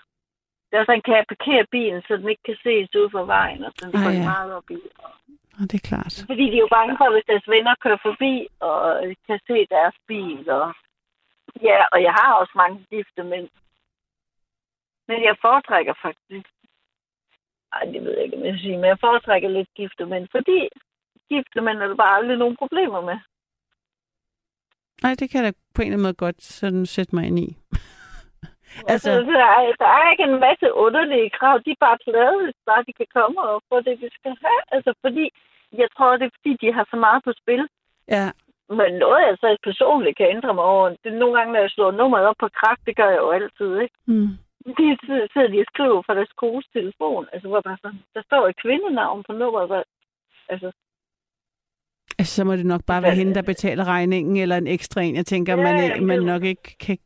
Der er sådan, kan jeg parkere bilen, så den ikke kan ses ud fra vejen, og sådan, de ja. meget op i. Og, det er klart. fordi de er jo bange for, hvis deres venner kører forbi, og kan se deres bil. Og, ja, og jeg har også mange gifte mænd. Men jeg foretrækker faktisk... Ej, det ved jeg ikke, om jeg sige, men jeg foretrækker lidt gifte mænd, fordi gifte mænd er der bare aldrig nogen problemer med. Nej, det kan jeg da på en eller anden måde godt sådan sætte mig ind i. Altså, Altså- der, er, der er ikke en masse underlige krav. De er bare glade, hvis bare de kan komme og få det, de skal have. Altså, fordi jeg tror, det er fordi, de har så meget på spil. Ja, Men noget, jeg så personligt kan ændre mig over, det er nogle gange, når jeg slår nummeret op på krak, det gør jeg jo altid, ikke? mm. De sidder- de og skriver fra deres kodes telefon. Altså, hvor bare sådan, der står et kvindenavn på nummeret. Hvor, altså, altså, så må det nok bare være hende, der betaler regningen, eller en ekstra en. Jeg tænker, Ja, man, det man nok ikke kan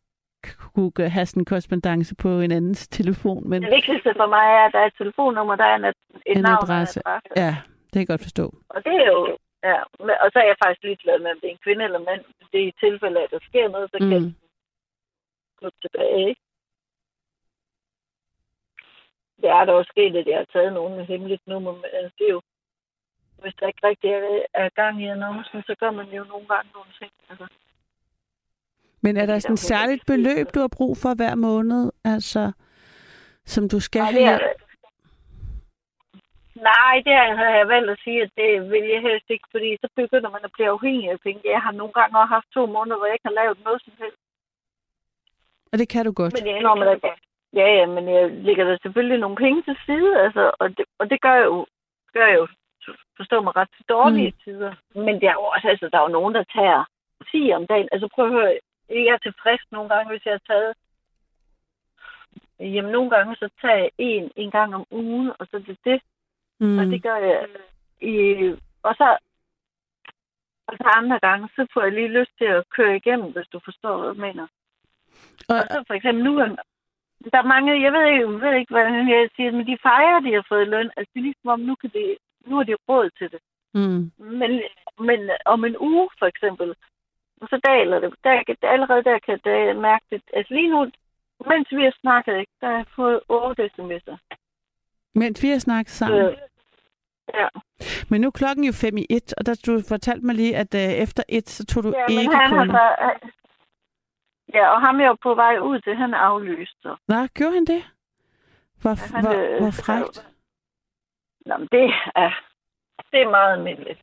kunne have sådan en korrespondence på en andens telefon, men det vigtigste for mig er, at der er et telefonnummer, der er en, et En navn adresse. og en adresse. ja, det kan jeg godt forstå. Og det er jo... Ja, og så er jeg faktisk ligeglad med, om det er en kvinde eller mand. Det er i tilfælde, at der sker noget, så kan Mm. mm. gå tilbage, ikke? Det er der også sket, at jeg har taget nogen med hemmeligt nummer. Men altså, det er jo... Hvis der ikke rigtig er, er gang i annoncen, så gør man jo nogle gange nogle ting. Altså, Men er der sådan et særligt beløb, du har brug for hver måned, altså, som du skal Nej, have? er, Nej, det har jeg valgt at sige, at det vil jeg helst ikke, fordi så begynder man at blive afhængig af penge. Jeg har nogle gange også haft to måneder, hvor jeg ikke har lavet noget som helst. Og det kan du godt. Men jeg indrømmer det. Ja, ja, men jeg lægger der selvfølgelig nogle penge til side, altså, og det, og det gør jeg jo, gør jeg jo, forstå mig ret, til dårlige mm. tider. Men der er jo også, altså, der er jo nogen, der tager 10 om dagen. Altså prøv at høre, jeg er tilfreds nogle gange, hvis jeg har taget Jamen, nogle gange så tager jeg en en gang om ugen, og så det det. Mm. Og det gør jeg i... Og så, og så andre gange, så får jeg lige lyst til at køre igennem, hvis du forstår, hvad jeg mener. Og, Og så for eksempel nu, er- der er mange, jeg ved ikke, jeg ved ikke hvordan jeg siger, men de fejrer, de har fået løn. Altså, det er ligesom om, nu, kan det, nu har de råd til det. mm. Men, men om en uge, for eksempel, så daler det. Der, allerede der kan jeg mærke det. Altså lige nu, mens vi har snakket, ikke, der har jeg fået 8 sms'er. Mens vi har snakket sammen. Øh, ja. Men nu er klokken jo fem i et, og der du fortalte mig lige, at øh, efter et, så tog du ja, men ikke han har kunder. så, Ja, og ham er jo på vej ud til, han aflyst. Så. Nå, gjorde han det? Hvor, Ja, han, hvor, øh, hvor frækt. Nå, men det er, det er meget almindeligt.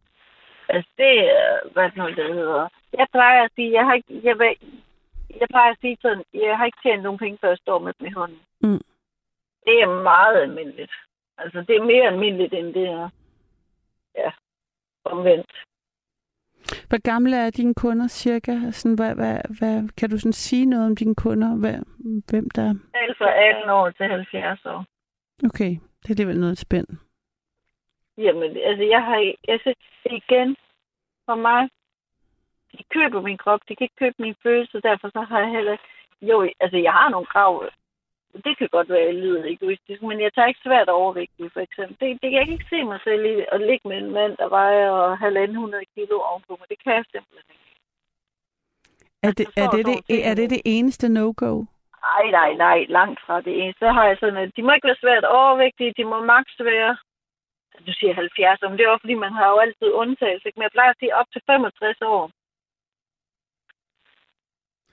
Altså, det er, hvad det nu det hedder. Jeg plejer at sige, jeg har ikke, jeg, vil, jeg plejer at sige sådan, jeg har ikke tjent nogen penge, før jeg står med dem i hånden. Mm. Det er meget almindeligt. Altså, det er mere almindeligt, end det er, ja, omvendt. Hvor gamle er dine kunder cirka? Sådan, hvad, hvad, hvad, kan du sådan sige noget om dine kunder? Hvad, hvem der... Alt fra 18 år til 70 år. Okay, det er alligevel noget spændt. Jamen, altså, jeg har, altså, igen, for mig, de køber min krop, de kan ikke købe min følelse, derfor så har jeg heller, jo, altså, jeg har nogle krav, det kan godt være, at jeg lyder egoistisk, men jeg tager ikke svært overvægtig, for eksempel. Det, det, jeg kan ikke se mig selv i at ligge med en mand, der vejer halvanden hundrede kilo ovenpå mig. Det kan jeg simpelthen ikke. Er det, Altså, er det, sådan det, nogle er det det eneste no-go? Nej, nej, nej, langt fra det ene. Så har jeg sådan, at de må ikke være svært overvægtige, de må maks være, du siger 70 år, men det er også fordi, man har jo altid undtagelse, ikke? men jeg plejer at sige op til 65 år.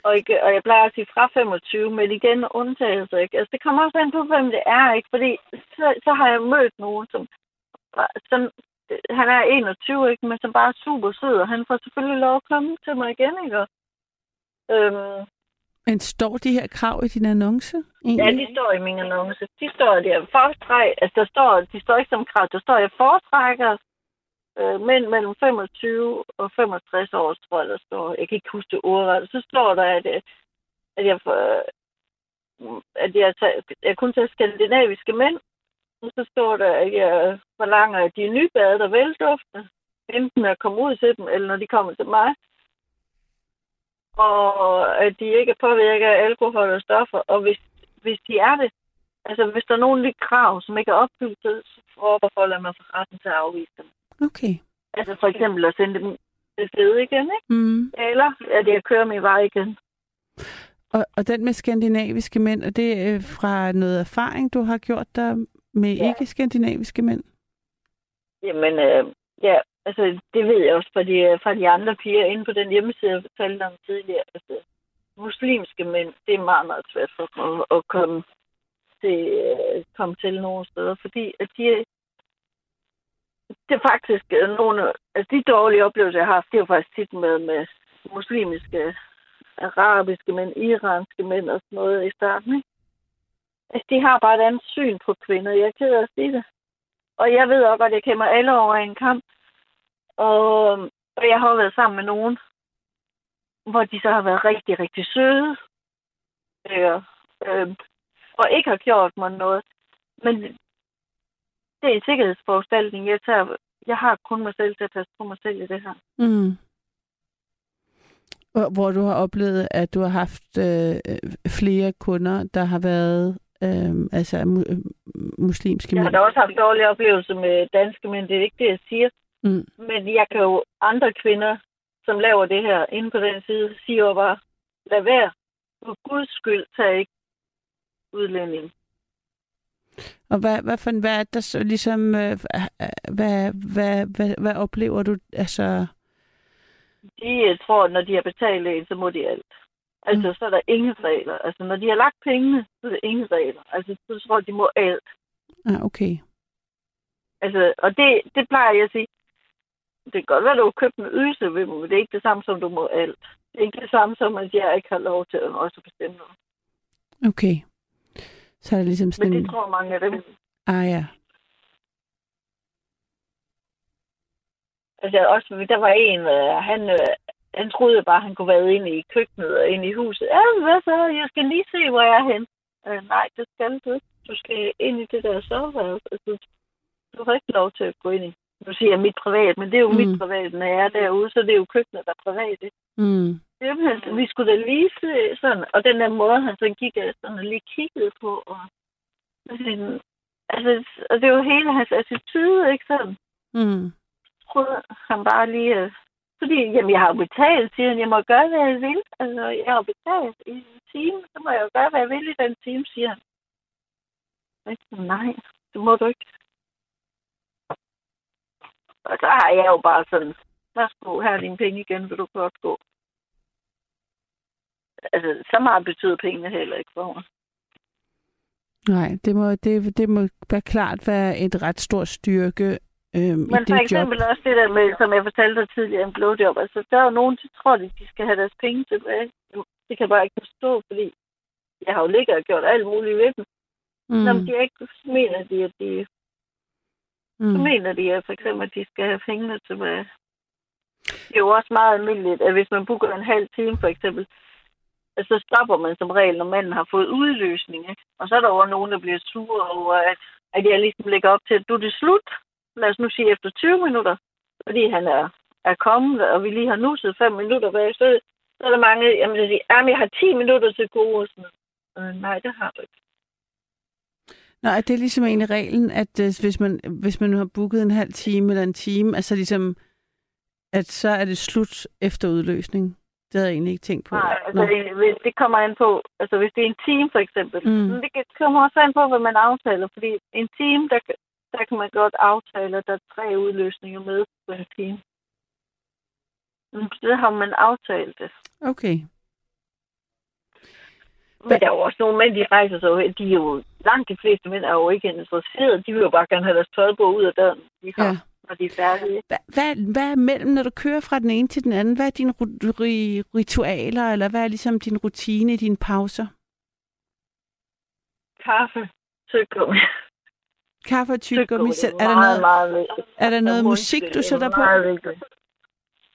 Og, ikke, og jeg plejer at sige fra 25, men igen undtagelser, ikke? Altså, det kommer også an på, hvem det er, ikke? Fordi så, så har jeg mødt nogen, som, som han er 21, ikke? Men som bare er super sød, og han får selvfølgelig lov at komme til mig igen, ikke? Øhm, men står de her krav i din annonce? Ja, Egentlig? de står i min annonce. De står der foretræk, altså der står, de står ikke som krav, der står, jeg foretrækker øh, mænd mellem 25 og 65 år, tror jeg, der står. Jeg kan ikke huske det ordret. Så står der, at, øh, at jeg, får, at jeg, jeg kun tager skandinaviske mænd. Og så står der, at jeg forlanger, at de er nybadet og velduftende. Enten at komme ud til dem, eller når de kommer til mig. Og at de ikke er påvirket af alkohol og stoffer. Og hvis, hvis de er det, altså hvis der er nogle af de krav, som ikke er opfyldt, så forbeholder man for retten til at afvise dem. Okay. Altså for eksempel at sende dem til sted igen, ikke? Mm. Eller at jeg kører min vej igen. Og, og den med skandinaviske mænd, er det øh, fra noget erfaring, du har gjort der med Ja. ikke-skandinaviske mænd? Jamen, øh, ja, altså det ved jeg også fra de, fra de andre piger inde på den hjemmeside, jeg fortalte om tidligere. Altså, muslimske mænd, det er meget, meget svært for dem at, at komme, til, øh, komme til nogle steder, fordi at de, det er faktisk nogle nogle, altså de dårlige oplevelser, jeg har haft, det er jo faktisk tit med, med muslimske, arabiske mænd, iranske mænd og sådan noget i starten, ikke? Altså, de har bare et andet syn på kvinder. Jeg er ked af at sige det. Og jeg ved også, at jeg kender alle over en kamp. Og, og jeg har været sammen med nogen, hvor de så har været rigtig, rigtig søde. Øh, øh, og ikke har gjort mig noget. Men det er en sikkerhedsforanstaltning, jeg tager. Jeg har kun mig selv til at passe på mig selv i det her. Mm. Hvor du har oplevet, at du har haft øh, flere kunder, der har været øh, altså mu- muslimske Jeg har mænd. da også haft dårlige oplevelser med danske mænd, det er ikke det, jeg siger. Mm. Men jeg kan jo andre kvinder, som laver det her inde på den side, siger jo bare, lad være. For guds skyld, tag ikke udlænding. Og hvad, hvad, for, hvad er der så ligesom, øh, hvad, hvad, hvad, hvad oplever du, altså, De jeg tror, at når de har betalt en, så må de alt. Altså, Mm. så er der ingen regler. Altså, når de har lagt pengene, så er der ingen regler. Altså, så tror de må alt. ah, okay. Altså, og det, det plejer jeg at sige. Det kan godt være, at du har købt en ydelse ved mig, men det er ikke det samme som, du må alt. Det er ikke det samme som, at jeg ikke har lov til at også bestemme noget. Okay. Så er der ligesom sådan Men en... det tror mange af dem. Ah ja. Altså, også, der var en, øh, han, øh, han troede bare, han kunne være inde i køkkenet og inde i huset. Ja, hvad så? Jeg skal lige se, hvor jeg er hen. Øh, nej, det skal du ikke. Du skal ind i det der soveværelse. Altså, du har ikke lov til at gå ind i. Nu siger jeg mit privat, men det er jo mm. mit privat. Når jeg er derude, så det er jo køkkenet, der er privat. Ikke? Mm. Simpelthen, vi skulle da lige se sådan, og den der måde, han så gik af sådan og lige kiggede på, og sådan, altså, og det var hele hans attitude, ikke sådan? Mm. Prøvede han bare lige, øh, fordi, jamen, jeg har betalt, siger han, jeg må gøre, hvad jeg vil. Altså, jeg har betalt i en time, så må jeg jo gøre, hvad jeg vil i den time, siger han. Ikke? Nej, det må du ikke. Og så har jeg jo bare sådan, værsgo, her er dine penge igen, vil du godt gå. Altså, så meget betyder pengene heller ikke for mig. Nej, det må, det, det må være klart være et ret stor styrke øhm, Men i for eksempel job. også det der med, som jeg fortalte dig tidligere, en blowjob. Altså, der er jo nogen, der tror, at de skal have deres penge tilbage. Det kan jeg bare ikke forstå, fordi jeg har jo ligget og gjort alt muligt ved dem. Mm. Når de ikke mener de, at de, Mm. så mener de at for eksempel, at de skal have pengene tilbage. Det er jo også meget almindeligt, at hvis man booker en halv time for eksempel, så stopper man som regel, når manden har fået udløsning. Ikke? Og så er der jo nogen, der bliver sure over, at, at jeg ligesom lægger op til, at du er det slut. Lad os nu sige efter 20 minutter, fordi han er, er kommet, og vi lige har nusset 5 minutter bag. Så, så er der mange, jamen, der siger, jamen, jeg har 10 minutter til gode. Og sådan. Øh, nej, det har du ikke. Nå, er det ligesom egentlig reglen, at øh, hvis, man, hvis man har booket en halv time eller en time, altså ligesom, at så er det slut efter udløsning? Det havde jeg egentlig ikke tænkt på. Nej, altså, Nå. det, hvis- det kommer an på, altså hvis det er en time for eksempel, Mm. mm. det kommer også an på, hvad man aftaler, fordi en time, der, kan- der kan man godt aftale, at der er tre udløsninger med på en time. Men Det har man aftalt det. Okay. Men der er jo også nogle mænd, de rejser sig de er jo, langt de fleste mænd er jo ikke interesserede, de vil jo bare gerne have deres tøj på ud af døren, de har, Ja. når de er færdige. Hvad, hvad, hvad er mellem, når du kører fra den ene til den anden? Hvad er dine ritualer, eller hvad er ligesom din rutine i dine pauser? Kaffe, tyggegummi. Kaffe og tyggegummi. Det Er der noget, meget er der noget Og musik, du er sætter på?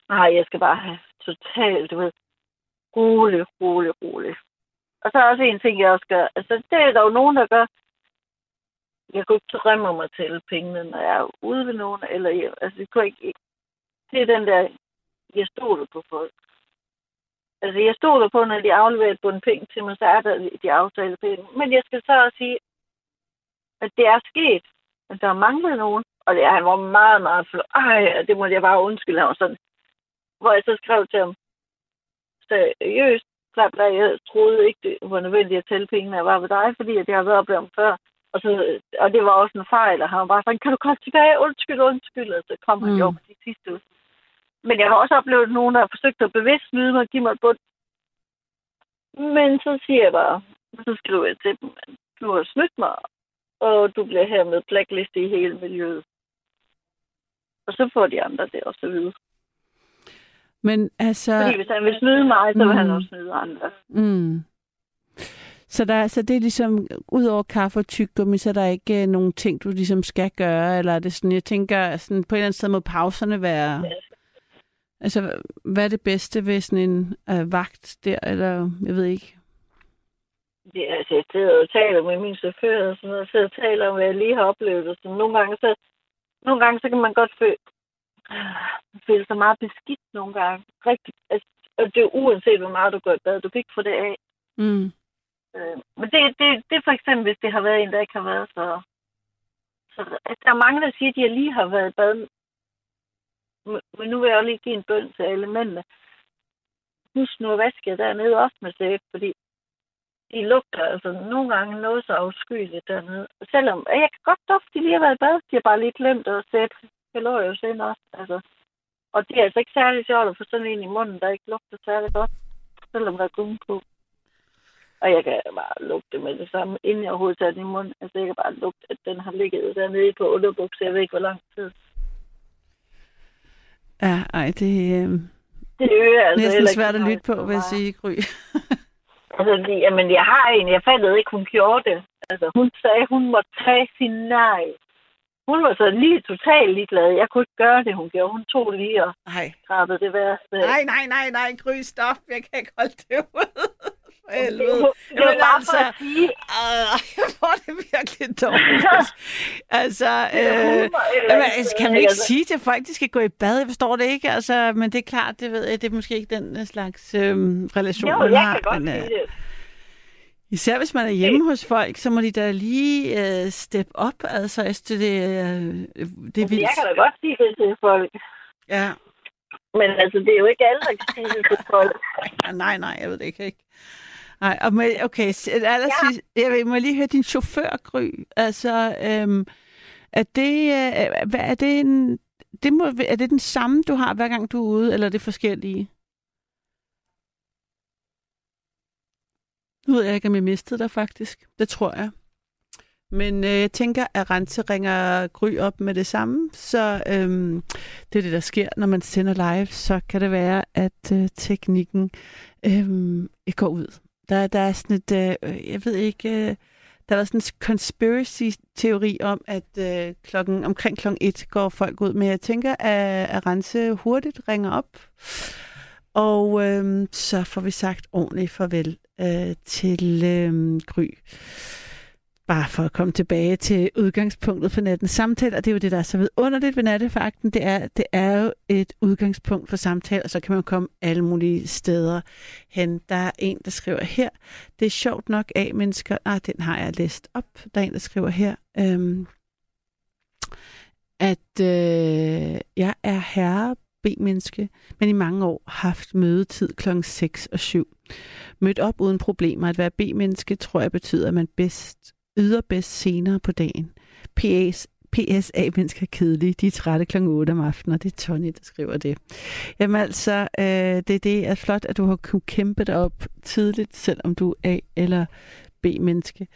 Nej, jeg skal bare have totalt, du ved, rolig, rolig, rolig. Og så er også en ting, jeg også gør. Altså, det er der jo nogen, der gør. Jeg kunne ikke drømme om at tælle pengene, når jeg er ude ved nogen. Eller, jeg- altså, det kunne ikke... Det er den der, jeg stoler på folk. Altså, jeg stoler på, når de afleverer et bund penge til mig, så er der de aftaler penge. Men jeg skal så også sige, at det er sket, at der er manglet nogen. Og det, han var meget, meget flot. Ej, det måtte jeg bare undskylde ham sådan. Hvor jeg så skrev til ham, seriøst, bla, bla, jeg troede ikke, det var nødvendigt at tælle pengene, jeg var ved dig, fordi at jeg har været oppe om før. Og, så, og det var også en fejl, og han var bare sådan, kan du komme tilbage? Undskyld, undskyld. Og så kom han Mm. jo på de sidste uge. Men jeg har også oplevet nogen, der har forsøgt at bevidst snyde mig og give mig et bund. Men så siger jeg bare, så skriver jeg til dem, du har snydt mig, og du bliver hermed blacklist i hele miljøet. Og så får de andre det også at vide. Men altså... Fordi hvis han vil snyde mig, så vil han Mm. også snyde andre. Mm. Så, der, så det er ligesom, ud over kaffe og tyggegummi, så er der ikke øh, nogen ting, du ligesom skal gøre, eller er det sådan, jeg tænker, sådan, på en eller anden sted må pauserne være... Ja. Altså, hvad er det bedste ved sådan en øh, vagt der, eller jeg ved ikke. Det, er- altså, jeg sidder og taler med min chauffør, og sådan noget, og sidder og taler om, hvad jeg lige har oplevet. Og sådan. Nogle, gange, så, nogle gange, så kan man godt føle, føle sig meget beskidt nogle gange. Rigtig, altså, og det er uanset, hvor meget du går i bad. Du kan ikke få det af. Mm. Øh, men det, det, det er for eksempel, hvis det har været en, der ikke har været så... så altså, der er mange, der siger, at de lige har været i bad. Men- nu vil jeg også lige give en bøn til alle mændene. Husk nu at vaske dernede også med sæbe, fordi de lugter altså nogle gange noget så afskyeligt dernede. Selvom jeg kan godt dufte, de lige har været i bad, de har bare lige glemt at sætte kalorier ind også. Altså. Og det er altså ikke særlig sjovt at få sådan en i munden, der ikke lugter særlig godt, selvom der er gummi på. Og jeg kan bare lugte med det samme, inden jeg overhovedet tager den i munden. Altså, jeg kan bare lugte, at den har ligget dernede på underbukser. Jeg ved ikke, hvor lang tid. Ja, ej, det er øh, Det øger altså næsten svært at lytte på, vil jeg sige, Gry. Altså, fordi, jamen, jeg har en. Jeg fattede ikke, hun gjorde det. Altså, hun sagde, hun måtte tage sin nej. Hun var så lige totalt ligeglad. Jeg kunne ikke gøre det, hun gjorde. Hun tog lige og Nej. krabbede det værste. Nej, nej, nej, nej, Gry, stop. Jeg kan ikke holde det ud. For helvede. Det var bare altså, for at sige, øh, jeg får det virkelig dårligt. altså, øh, eller jamen, altså, kan man ikke altså. sige til folk, at de skal gå i bad? Jeg forstår det ikke, altså, men det er klart, det ved jeg, det er måske ikke den øh, slags øh, relation, Jo, man jeg har. kan godt men, øh, sige det. Især hvis man er hjemme hos folk, så må de da lige øh, step op, altså, jeg synes, det, øh, det er vildt. Jeg kan da godt sige det til folk. Ja. Men altså, det er jo ikke alle, der kan sige det til folk. Ja, nej, nej, jeg ved det ikke. ikke. Nej, og med, okay, allersidst, ja. jeg vil, må jeg lige høre din chauffør, Gry. Altså, øhm, er det, øh, hvad, er det en, det må, er det den samme, du har, hver gang du er ude, eller er det forskellige? Nu ved jeg ikke, om jeg mistede dig faktisk. Det tror jeg. Men øh, jeg tænker, at Rense ringer Gry op med det samme, så øhm, det er det, der sker, når man sender live, så kan det være, at øh, teknikken øhm, går ud. Der, der er sådan et, øh, jeg ved ikke, øh, der er sådan en conspiracy-teori om, at øh, klokken, omkring klokken et går folk ud, men jeg tænker, at, at Rense hurtigt ringer op, og øh, så får vi sagt ordentligt farvel øh, til øh, Gry. Bare for at komme tilbage til udgangspunktet for nattens samtale, og det er jo det, der er så vidunderligt ved nattefakten, det er, det er jo et udgangspunkt for samtale, og så kan man komme alle mulige steder hen. Der er en, der skriver her, det er sjovt nok af mennesker, ah, den har jeg læst op, der er en, der skriver her, øhm, at øh, jeg er herre B-menneske, men i mange år haft mødetid kl. 6 og 7. Mødt op uden problemer. At være B-menneske tror jeg betyder, at man bedst yder bedst senere på dagen. PS, PSA-mennesker er kedelige. De er trætte kl. 8 om aftenen, og det er Tony, der skriver det. Jamen altså, øh, det, det er flot, at du har kunnet kæmpe dig op tidligt, selvom du er A- eller B-menneske.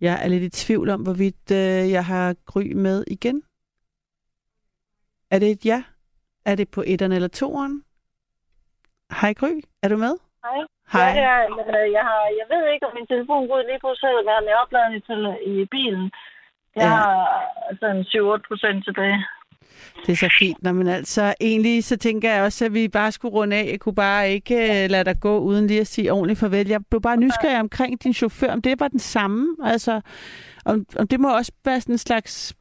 Jeg er lidt i tvivl om, hvorvidt øh, jeg har Gry med igen. Er det et ja? Er det på etteren eller toeren? Hej Gry, er du med? Hej. Hej. Ja, er, øh, jeg, har, jeg ved ikke, om min telefon går lige på selv, den er opladet til i bilen. Jeg Ja. har sådan 7-8 procent tilbage. Det er så fint. Nå, men altså, egentlig så tænker jeg også, at vi bare skulle runde af. Jeg kunne bare ikke uh, lade dig gå uden lige at sige ordentligt farvel. Jeg blev bare nysgerrig omkring din chauffør, om det var den samme. Altså, om, om det må også være sådan en slags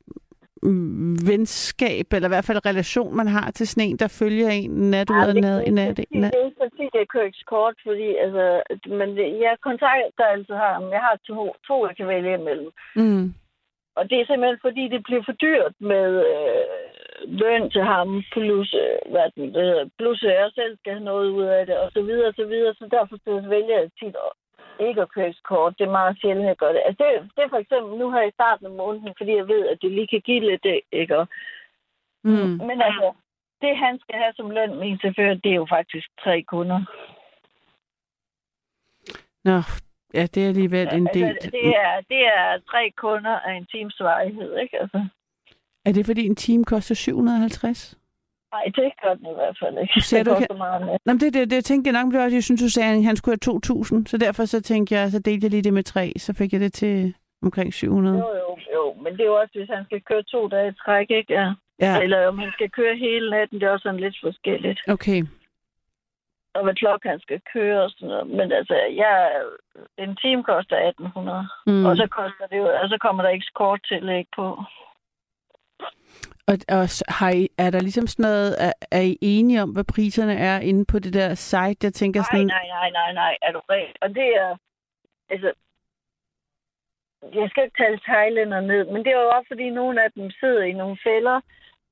venskab, eller i hvert fald relation, man har til sådan en, der følger en nat ud og nat i nat. Det er ikke fordi, det er køks kort, fordi altså, men jeg kontakter altid ham. Jeg har to, to, jeg kan vælge imellem. Mm. Og det er simpelthen fordi, det bliver for dyrt med øh, løn til ham, plus, øh, hvad det, hedder, plus jeg selv skal have noget ud af det, og så videre, og så videre. Så derfor så vælger jeg tit ikke at købe kort. Det er meget sjældent, jeg gør det. Altså, det, det er for eksempel nu her i starten af måneden, fordi jeg ved, at det lige kan give lidt, ikke? Og, Mm. Men altså, det han skal have som løn, min chauffør, det er jo faktisk tre kunder. Nå, ja, det er alligevel en del. Altså, det, er, det er tre kunder af en times varighed, ikke? Altså, Er det fordi en time koster 750? Nej, det gør den i hvert fald ikke. Ser det du koster meget mere. Nå, det, det, det tænkte jeg nok, det var, jeg synes, du sagde, at han skulle have 2.000, så derfor så tænkte jeg, så delte jeg lige det med tre, så fik jeg det til omkring 700. Jo, jo, jo. Men det er jo også, hvis han skal køre to dage i træk, ikke? Ja. Ja, Eller om han skal køre hele natten, det er også sådan lidt forskelligt. okay. Og hvad klokken han skal køre og sådan noget. Men altså, jeg, en time koster 1800. Mm. Mm. Og så koster det jo, og så kommer der ikke kort tillæg på. Og, og har I, er der ligesom sådan noget, er, er I enige om, hvad priserne er inde på det der site? Jeg tænker Nej, sådan, nej, nej, nej, nej. Er du rent? Og det er, altså, jeg skal ikke tale thailænder ned, men det er jo også, fordi nogle af dem sidder i nogle fælder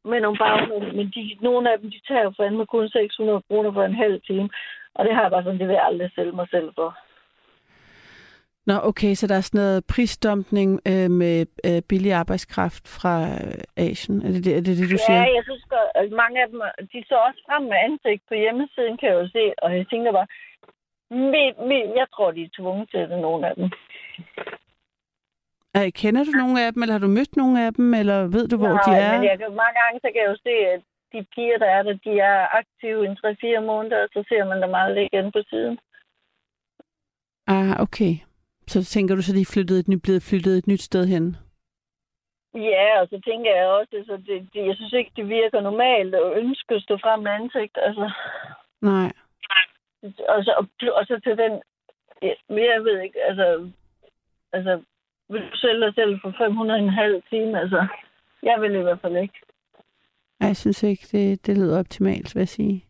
med nogle bagmænd, men de, nogle af dem, de tager jo fandme kun 600 kroner for en halv time. Og det har jeg bare sådan, det vil jeg aldrig sælge mig selv for. Nå, okay, så der er sådan noget prisdumpning øh, med øh, billig arbejdskraft fra øh, Asien. Er det det, er det, det du siger? Ja, jeg synes at mange af dem, de står også frem med ansigt på hjemmesiden, kan jeg jo se, og jeg tænker bare, mi, mi, jeg tror, de er tvunget til det, nogle af dem. Er, kender du nogle af dem, eller har du mødt nogle af dem, eller ved du, hvor de er? men jeg kan, mange gange så kan jeg jo se, at de piger, der er der, de er aktive i 3-4 måneder, og så ser man dem aldrig igen på siden. Ah, okay. Så tænker du, så de er flyttet et, ny- blevet flyttet et nyt sted hen? Ja, og så tænker jeg også, så det, det, jeg synes ikke, det virker normalt at ønske at stå frem med ansigt. Altså, Nej. og, så, og, og så til den Ja, jeg ved ikke, altså... Altså, vil du sælge dig selv for 500 en halv time? Altså, jeg vil i hvert fald ikke. Jeg synes ikke, det, det lyder optimalt, vil jeg sige.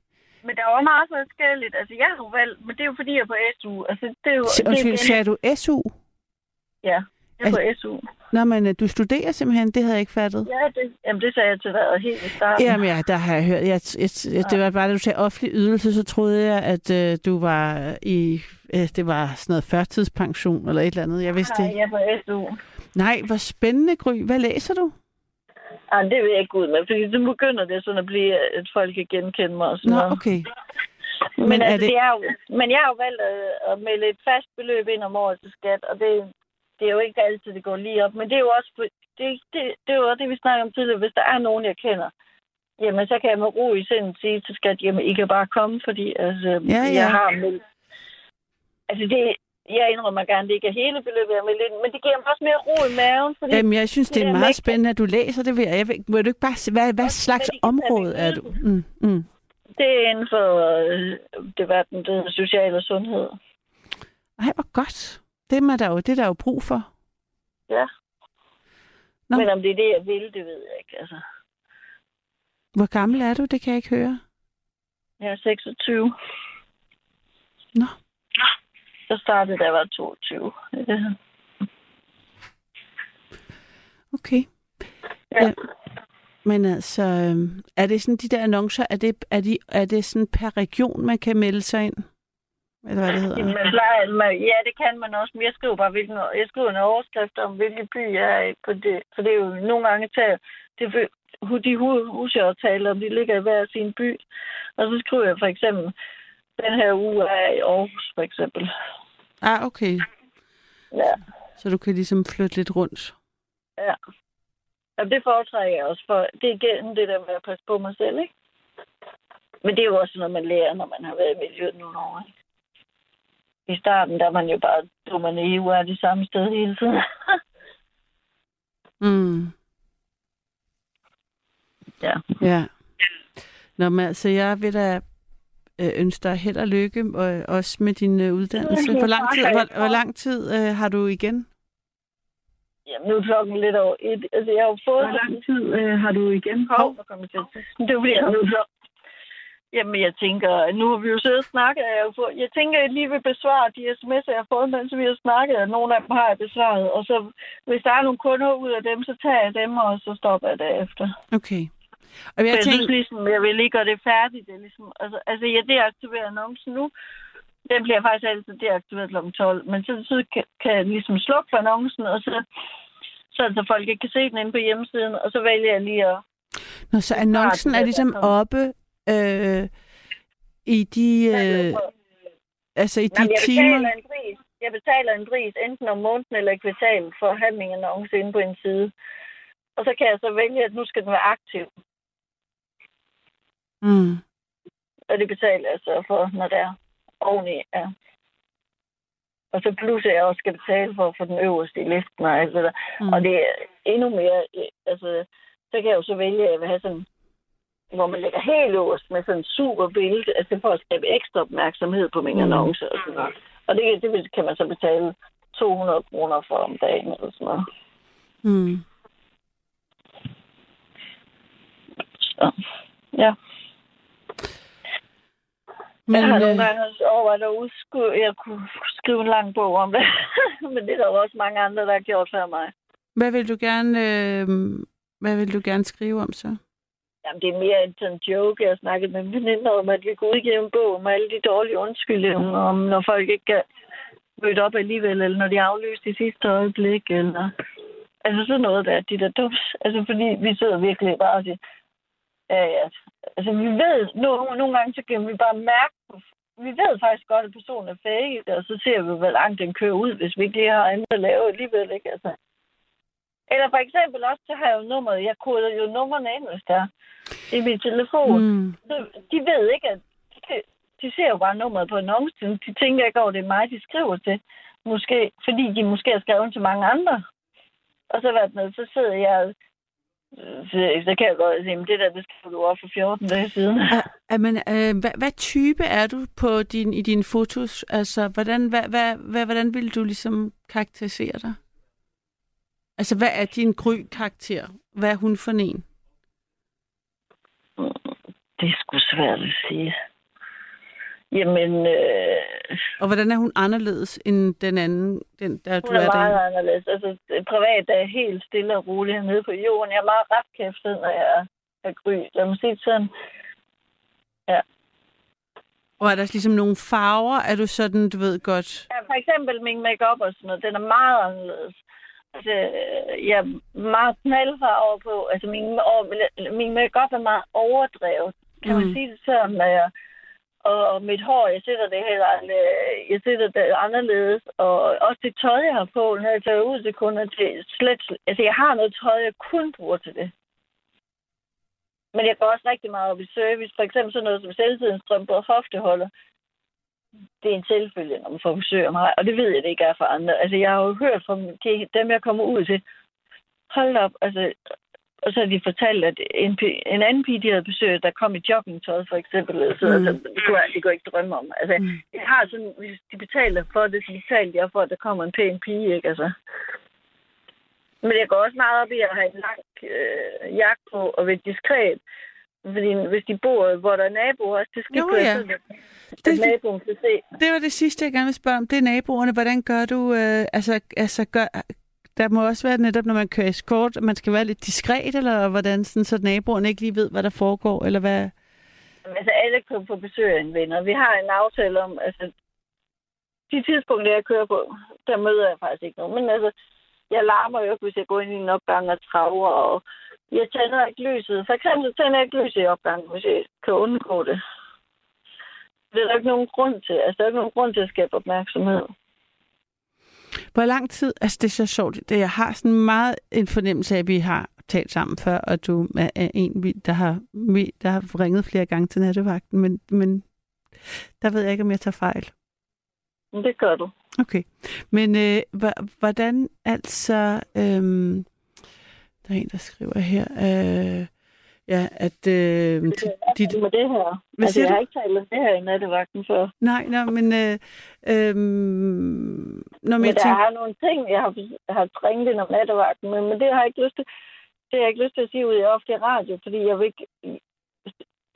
Men der er jo meget forskelligt. Altså, jeg har valgt, men det er jo fordi, jeg er på SU. Altså, det er jo... S- det er sagde du SU? Ja, jeg er på SU. Nå, men øh, du studerer simpelthen, det havde jeg ikke fattet. Ja, det, jamen, det sagde jeg til dig helt i starten. Jamen ja, der har jeg hørt. Jeg, jeg, jeg, det var bare, da du sagde offentlig ydelse, så troede jeg, at øh, du var i... Øh, det var sådan noget førtidspension eller et eller andet. Jeg vidste Nej, jeg er på SU. Nej, hvor spændende, Gry. Hvad læser du? Ej, det vil jeg ikke ud med, fordi så begynder det sådan at blive, at folk kan genkende mig og sådan Nå, noget. okay. Men, Men er altså, det- det... er jo, men jeg har jo valgt at, at melde et fast beløb ind om året til skat, og det, det er jo ikke altid, det går lige op. Men det er jo også, det, det, det er jo det, vi snakker om tidligere. Hvis der er nogen, jeg kender, jamen så kan jeg med ro i sindet sige til skat, jamen I kan bare komme, fordi altså, Ja, ja. jeg har meldt. Altså det, jeg indrømmer gerne, det ikke er hele beløbet, meldt ind, men det giver mig også mere ro i maven, fordi Jamen, jeg synes, det er med meget ikke- spændende, at du læser det. Jeg, ved, må du ikke bare se, hvad, hvad slags område er du? Mm, mm. det er inden for øh, debatten, det hedder social og sundhed. Ej, hvor godt. Det er, der jo, det er der jo brug for. Ja. Nå. Men om det er det, jeg vil, det ved jeg ikke. Altså, Hvor gammel er du? Det kan jeg ikke høre. jeg er 26. Nå. Så startede, da jeg var 22. Ja. Okay. Ja. Men altså, øhm, er det sådan, de der annoncer, er det, er, de, er det sådan per region, man kan melde sig ind? Eller hvad det hedder? Man plejer, man, ja, det kan man også, men jeg skriver bare, hvilken, jeg skriver en overskrift om, hvilken by jeg er i på det. For det er jo nogle gange til, det de hu- huse, jeg taler om, de ligger i hver sin by. Og så skriver jeg for eksempel, den her uge er jeg i Aarhus, for eksempel. Ah, okay. Ja. Så du kan ligesom flytte lidt rundt. Ja. Og det foretrækker jeg også, for det er igen det der med at passe på mig selv, ikke? Men det er jo også noget, man lærer, når man har været i miljøet nogle år, ikke? I starten, der er man jo bare dum og naiv er det samme sted hele tiden. Mm. ja. Ja. Nå, men altså, jeg vil da øh, ønske dig held og lykke, og også med din øh, uddannelse. Hvor lang tid, hvor, hvor lang tid øh, har du igen? Jamen, nu er klokken lidt over et. Altså, jeg har jo fået... Hvor lang tid øh, har du igen? Hov, hvor kom jeg til. Det er jo fordi, jeg nu er klokken. Jamen, jeg tænker, nu har vi jo siddet og snakket. Jeg, har fået, jeg tænker, at jeg lige vil besvare de sms'er, jeg har fået, mens vi har snakket, og nogle af dem har jeg besvaret. Og så, hvis der er nogle kunder ud af dem, så tager jeg dem, og så stopper jeg derefter. Okay. Og Jeg, jeg jeg synes tænker, ligesom, jeg vil lige gøre det færdigt. Det ligesom, altså, altså, jeg deaktiverer annoncen nu. Den bliver faktisk altid deaktiveret kl. 12. Men så, så kan, kan jeg ligesom slukke for annoncen, og så, så, så folk ikke kan se den inde på hjemmesiden. Og så vælger jeg lige at... Nå, så annoncen er ligesom oppe øh, i de, øh, altså i de Jamen, jeg timer. betaler en pris. Jeg betaler en pris enten om måneden eller kvartal for at have min annonce inde på en side. Og så kan jeg så vælge, at nu skal den være aktiv. Mm. Og det betaler jeg så for, når det er oveni. Ja. Og så plus at jeg også skal betale for at få den øverste i listen og alt det der. Mm. Og det er endnu mere, øh, altså, så kan jeg jo så vælge, at jeg vil have sådan, hvor man lægger helt øverst med sådan en super billede, altså for at skabe ekstra opmærksomhed på min Mm. annonce og sådan noget. Og det, det kan man så betale 200 kroner for om dagen eller sådan noget. Mm. Så, ja. Men, jeg har øh, nogle gange overvejet at udskrive, jeg kunne skrive en lang bog om det. Men det er der jo også mange andre, der har gjort før mig. hvad vil du gerne, øh, hvad vil du gerne skrive om så? Jamen, det er mere en sådan joke. Jeg har snakket med veninder om, at vi kunne udgive en bog om alle de dårlige undskyldninger, om når folk ikke møde op alligevel, eller når de er aflyst i sidste øjeblik, eller... Altså sådan noget der, de der dumt. Altså fordi vi sidder virkelig bare og siger, ja, ja. Altså vi ved, nogle, nogle gange så kan vi bare mærke, vi ved faktisk godt, at personen er fake, og så ser vi, hvor langt den kører ud, hvis vi ikke lige har andet at lave alligevel, ikke? Altså. Eller for eksempel også, så har jeg jo nummeret, jeg koder jo nummerne ind, hvis der er i min telefon. Mm. Så de ved ikke, at de, de ser jo bare nummeret på annoncen. De tænker ikke over, at det er mig, de skriver til. Måske, fordi de måske har skrevet til mange andre. Og så, hvad så sidder jeg Så, så kan jeg godt sige, at det der, det skal du op for 14 dage siden. Er man, øh, hvad, hvad type er du på din, i dine fotos? Altså, hvordan, hvad, hvad, hvad, hvordan vil du ligesom karakterisere dig? Altså, hvad er din gry-karakter? Hvad er hun for en? Det er sgu svært at sige. Jamen, øh, Og hvordan er hun anderledes end den anden, den der du hun er er meget der? anderledes. Altså, privat er jeg helt stille og rolig hernede på jorden. Jeg er meget retkæftet, når jeg er, er gry. Lad mig sige sådan. Og er der ligesom nogle farver? Er du sådan, du ved godt... Ja, for eksempel min makeup og sådan noget, den er meget anderledes. Altså, jeg er meget knaldfarver på. Altså, min, min makeup er meget overdrevet. Kan man Mm. sige det sådan, når jeg... Og, og mit hår, jeg sætter det heller øh, jeg sætter det anderledes. Og også det tøj, jeg har på, når jeg tager ud til kunder til slet. Altså, jeg har noget tøj, jeg kun bruger til det. Men jeg går også rigtig meget op i service. For eksempel sådan noget som selvtidsstrømper og hofteholder. Det er en selvfølge, når man får besøg af mig. Og det ved jeg, det ikke er for andre. Altså, jeg har jo hørt fra dem, jeg kommer ud til. Hold op, altså... Og så har de fortalt, at en, en anden pige, de havde besøgt, der kom i joggingtøj, for eksempel. Så, Mm. altså, det, kunne jeg, det kunne jeg ikke drømme om. Altså, Mm. jeg har sådan, hvis de betaler for det, så betaler jeg for, at der kommer en pæn pige, ikke? Altså. Men jeg går også meget op i at have en lang øh, jakke på og være diskret. Fordi hvis de bor, hvor der er naboer det skal Jo, ja. sådan, at, at Det- naboen kan se. Det var det sidste, jeg gerne vil spørge om. Det er naboerne. Hvordan gør du... Øh, altså, altså gør, der må også være netop, når man kører escort, at man skal være lidt diskret, eller hvordan, sådan, så naboerne ikke lige ved, hvad der foregår, eller hvad... Altså, alle kommer på besøg af en ven, og vi har en aftale om, altså, de tidspunkter, jeg kører på, der møder jeg faktisk ikke nogen. Men altså, jeg larmer jo ikke, hvis jeg går ind i en opgang og traver, og jeg tænder ikke lyset. For eksempel tænder jeg ikke lyset i opgangen, hvis jeg kan undgå det. Det er der ikke nogen grund til. Altså, der er ikke nogen grund til at skabe opmærksomhed. Hvor lang tid... Altså, det er så sjovt. Det, jeg har sådan meget en fornemmelse af, at vi har talt sammen før, og du er en, vi- der har, der har ringet flere gange til nattevagten, men, men der ved jeg ikke, om jeg tager fejl. Det gør du. Okay. Men øh, hvordan altså... Øhm, der er en, der skriver her... Øh, ja, at... Øh, dit, dit, med det her. Hvad altså, siger jeg du? har ikke talt om det her i nattevagten før. nej, nej, men... Øh, øh, når Men jeg der tænker, er nogle ting, jeg har, jeg har trængt ind om nattevagten, men, men det har jeg ikke lyst til. Det har jeg ikke lyst til at sige ud i offentlig radio, fordi jeg vil ikke...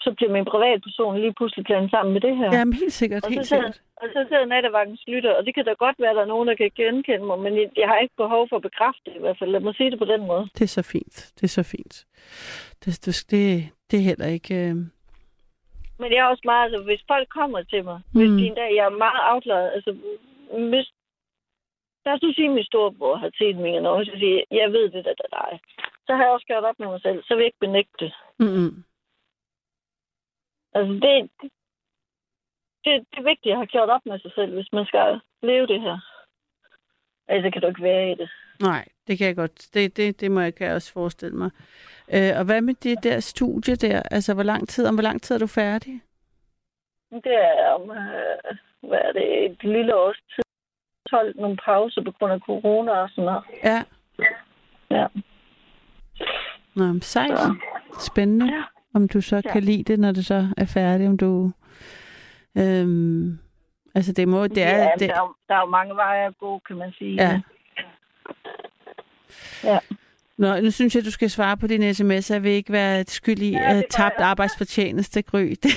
Så bliver min privatperson lige pludselig blandet sammen med det her. Jamen, helt sikkert, Og helt sidder- sikkert. Og så sidder nattevagtens lytter, og det kan da godt være, at der er nogen, der kan genkende mig, men jeg, har ikke behov for at bekræfte det i hvert fald. Lad mig sige det på den måde. Det er så fint. Det er så fint. Det, det, det, det er heller ikke... Øh, Men jeg er også meget, altså, hvis folk kommer til mig, mm. hvis de en dag, jeg er meget afklaret, altså, hvis, os nu sige, at min storebror har set min annonce og siger, jeg ved det, der er dig. Så har jeg også gjort op med mig selv, så vil jeg ikke benægte det. mm, Altså, det, det, det, det er vigtigt at have gjort op med sig selv, hvis man skal leve det her. Altså, kan du ikke være i det. nej, det kan jeg godt. Det, det, det må jeg, kan jeg også forestille mig. Øh, og hvad med det der studie der? Altså, hvor lang tid, om hvor lang tid er du færdig? Det er om, øh, hvad er det, et lille års tid. holdt nogle pauser på grund af corona og sådan noget. Ja. Ja. Nå, sejt. Så, Spændende. Ja. Om du så Ja. kan lide det, når det så er færdigt. Om du... Øhm, altså, det må... Det er, ja, det, Der, er, der er jo mange veje at gå, kan man sige. Ja. Ja. Nå, nu synes jeg, du skal svare på din sms. Jeg vil ikke være skyld i Ja, gør tabt jeg. arbejdsfortjeneste, Gry. Det,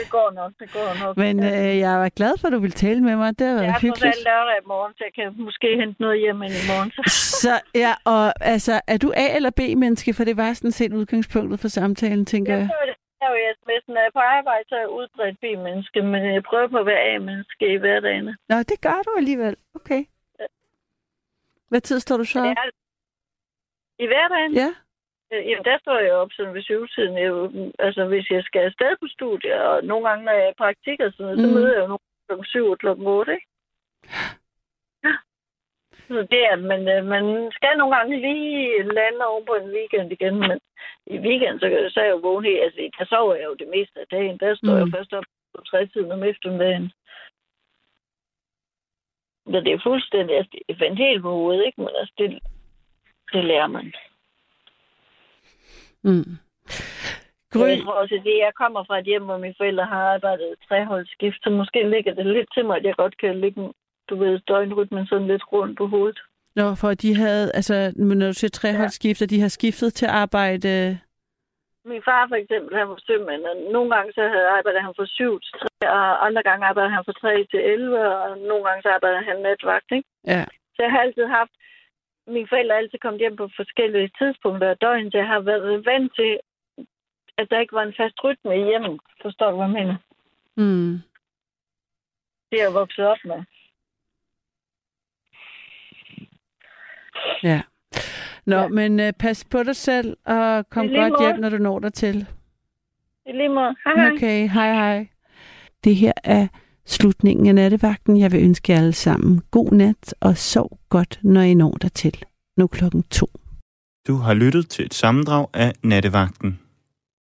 det går nok, det går nok. men øh, jeg var glad for, at du ville tale med mig. Det har jeg været er trods hyggeligt. alt lørdag i morgen, så jeg kan måske hente noget hjem i morgen. Så. Så ja, og altså, er du A- eller B-menneske? For det var sådan set udgangspunktet for samtalen, tænker Jeg jeg. her jo i sms'en. Når jeg er på arbejde, så er jeg udbredt B-menneske, men jeg prøver på at være A-menneske i hverdagen. Nå, det gør du alligevel. Okay. Hvad tid står du så op? det er- I hverdagen? Ja. Øh, Jamen, der står jeg op sådan ved syvtiden. Jeg, altså, hvis jeg skal afsted på studier, og nogle gange, når jeg er i praktik og sådan noget, så Mm. møder jeg jo nogle klokken syv og klokken otte, ikke? Ja. Så det er, men øh, man skal nogle gange lige lande over på en weekend igen, men i weekend, så, så er jeg jo vågen helt, altså, der sover jeg jo det meste af dagen. Der står mm. jeg Mm. først op på tre tiden om eftermiddagen. Så det er fuldstændig, altså, det er fandt helt på hovedet, ikke? Men altså, det, det lærer man. Mm. Gry... Jeg tror også, at jeg kommer fra et hjem, hvor mine forældre har arbejdet treholdsskift, så måske ligger det lidt til mig, at jeg godt kan ligge, du ved, døgnrytmen sådan lidt rundt på hovedet. Nå, for de havde, altså, når du siger treholdsskift, ja. de har skiftet til arbejde... Min far for eksempel, han var sømand, og nogle gange så havde arbejdet han fra 7 til 3, og andre gange arbejdede han fra 3 til 11, og nogle gange så arbejdede han natvagt, ikke? Ja. Så jeg har altid haft, mine forældre altid kommet hjem på forskellige tidspunkter af døgnet, så jeg har været vant til, at der ikke var en fast rytme i hjemmet. Forstår du, hvad jeg mener? Mm. Det er jeg vokset op med. Ja. Nå, ja. men uh, pas på dig selv, og kom godt hjem, når du når dig til. I lige måde. Hej, hej. Okay, hej hej. Det her er slutningen af nattevagten. Jeg vil ønske jer alle sammen god nat, og sov godt, når I når dertil. Nu klokken to. Du har lyttet til et sammendrag af Nattevagten.